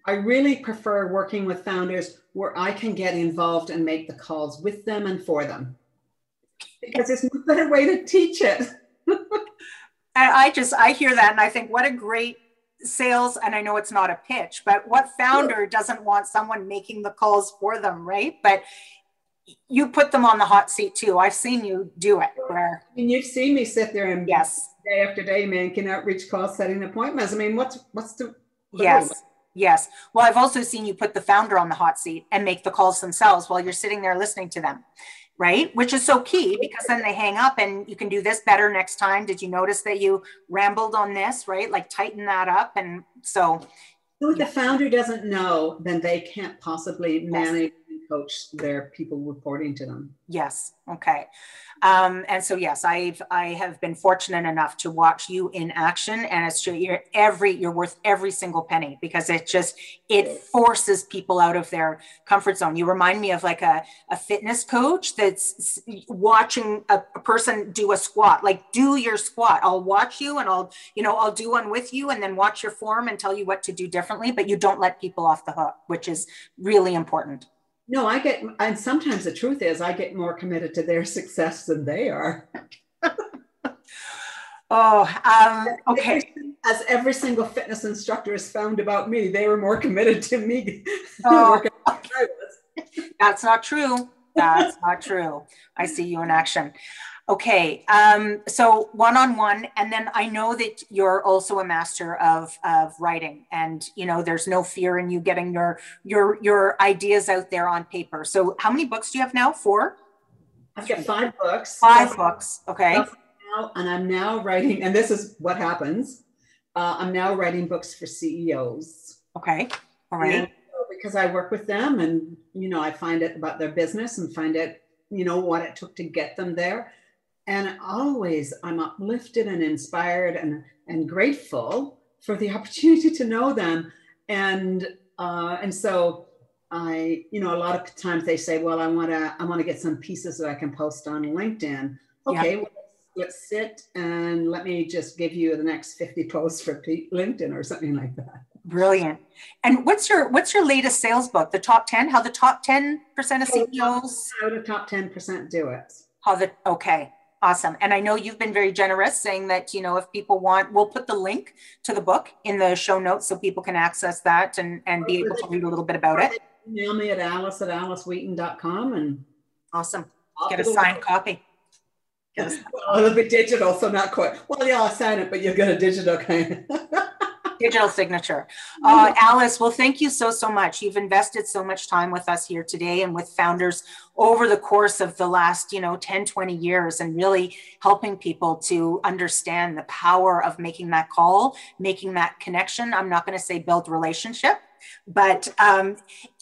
I really prefer working with founders where I can get involved and make the calls with them and for them because there's no better way to teach it. And I just I hear that and I think what a great sales and I know it's not a pitch, but what founder doesn't want someone making the calls for them, right? But you put them on the hot seat too. I've seen you do it where and you've seen me sit there and yes day after day man, making outreach calls, setting appointments. I mean, what's what's the yes. Yes. Well, I've also seen you put the founder on the hot seat and make the calls themselves while you're sitting there listening to them. right? Which is so key because then they hang up and you can do this better next time. Did you notice that you rambled on this, right? Like tighten that up. And so. So if the founder doesn't know, then they can't possibly manage and coach their people reporting to them. Yes. Okay. Um, and so, yes, I've I have been fortunate enough to watch you in action, and it's true. You're every you're worth every single penny because it just it forces people out of their comfort zone. You remind me of like a, a fitness coach that's watching a, a person do a squat. Like, do your squat. I'll watch you, and I'll you know I'll do one with you, and then watch your form and tell you what to do differently. But you don't let people off the hook, which is really important. No, I get, and sometimes the truth is, I get more committed to their success than they are. oh, um, okay. As every single fitness instructor has found about me, they were more committed to me. Oh, that's not true. That's not true. I see you in action. Okay, um, so one on one, and then I know that you're also a master of of writing, and you know there's no fear in you getting your your your ideas out there on paper. So how many books do you have now? Four. I've got five books. Five so books. Okay. Now, and I'm now writing, and this is what happens. Uh, I'm now writing books for CEOs. Okay. All right. And because I work with them, and you know, I find it about their business and find it, you know, what it took to get them there and always I'm uplifted and inspired and, and grateful for the opportunity to know them. And uh, and so I, you know, a lot of times they say, well, I want to, I want to get some pieces that I can post on LinkedIn. Okay, yeah. well, let's sit and let me just give you the next 50 posts for LinkedIn or something like that. Brilliant. And what's your what's your latest sales book? The top 10? How the top 10% of CEOs? How the top 10% do it. How the okay. Awesome. And I know you've been very generous saying that, you know, if people want, we'll put the link to the book in the show notes so people can access that and, and be able to read a little bit about it. Email me at alice at alicewheaton.com and awesome. Get a signed copy. Get a signed well, it'll be digital, so not quite. Well, yeah, I'll sign it, but you'll get a digital kind. digital signature. Uh, Alice, well, thank you so, so much. You've invested so much time with us here today and with founders over the course of the last, you know, 10, 20 years and really helping people to understand the power of making that call, making that connection. I'm not going to say build relationship, but um,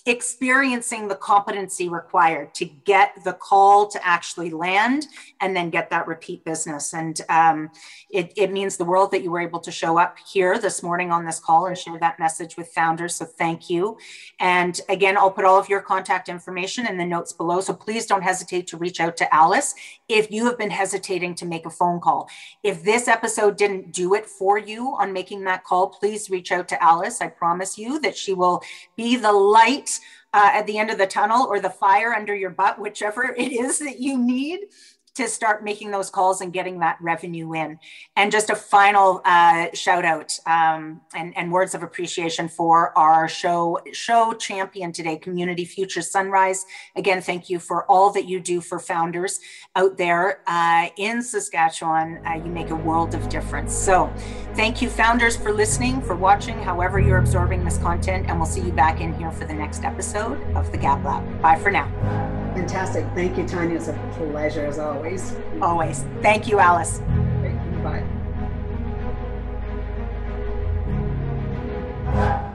experiencing the competency required to get the call to actually land and then get that repeat business. And um, it, it, means the world that you were able to show up here this morning on this call and share that message with founders. So thank you. And again, I'll put all of your contact information in the notes below. So please don't hesitate to reach out to Alice if you have been hesitating to make a phone call. If this episode didn't do it for you on making that call, please reach out to Alice. I promise you that she will be the light uh, at the end of the tunnel or the fire under your butt, whichever it is that you need to start making those calls and getting that revenue in. And just a final uh, shout out um, and, and words of appreciation for our show show champion today, Community Future Sunrise. Again, thank you for all that you do for founders out there uh, in Saskatchewan. Uh, you make a world of difference. So, thank you, founders, for listening, for watching, however you're absorbing this content, and we'll see you back in here for the next episode of the Gab Lab. Bye for now. Fantastic. Thank you, Tanya. It's a pleasure as always. Always. Thank you, Alice. Thank you. Bye.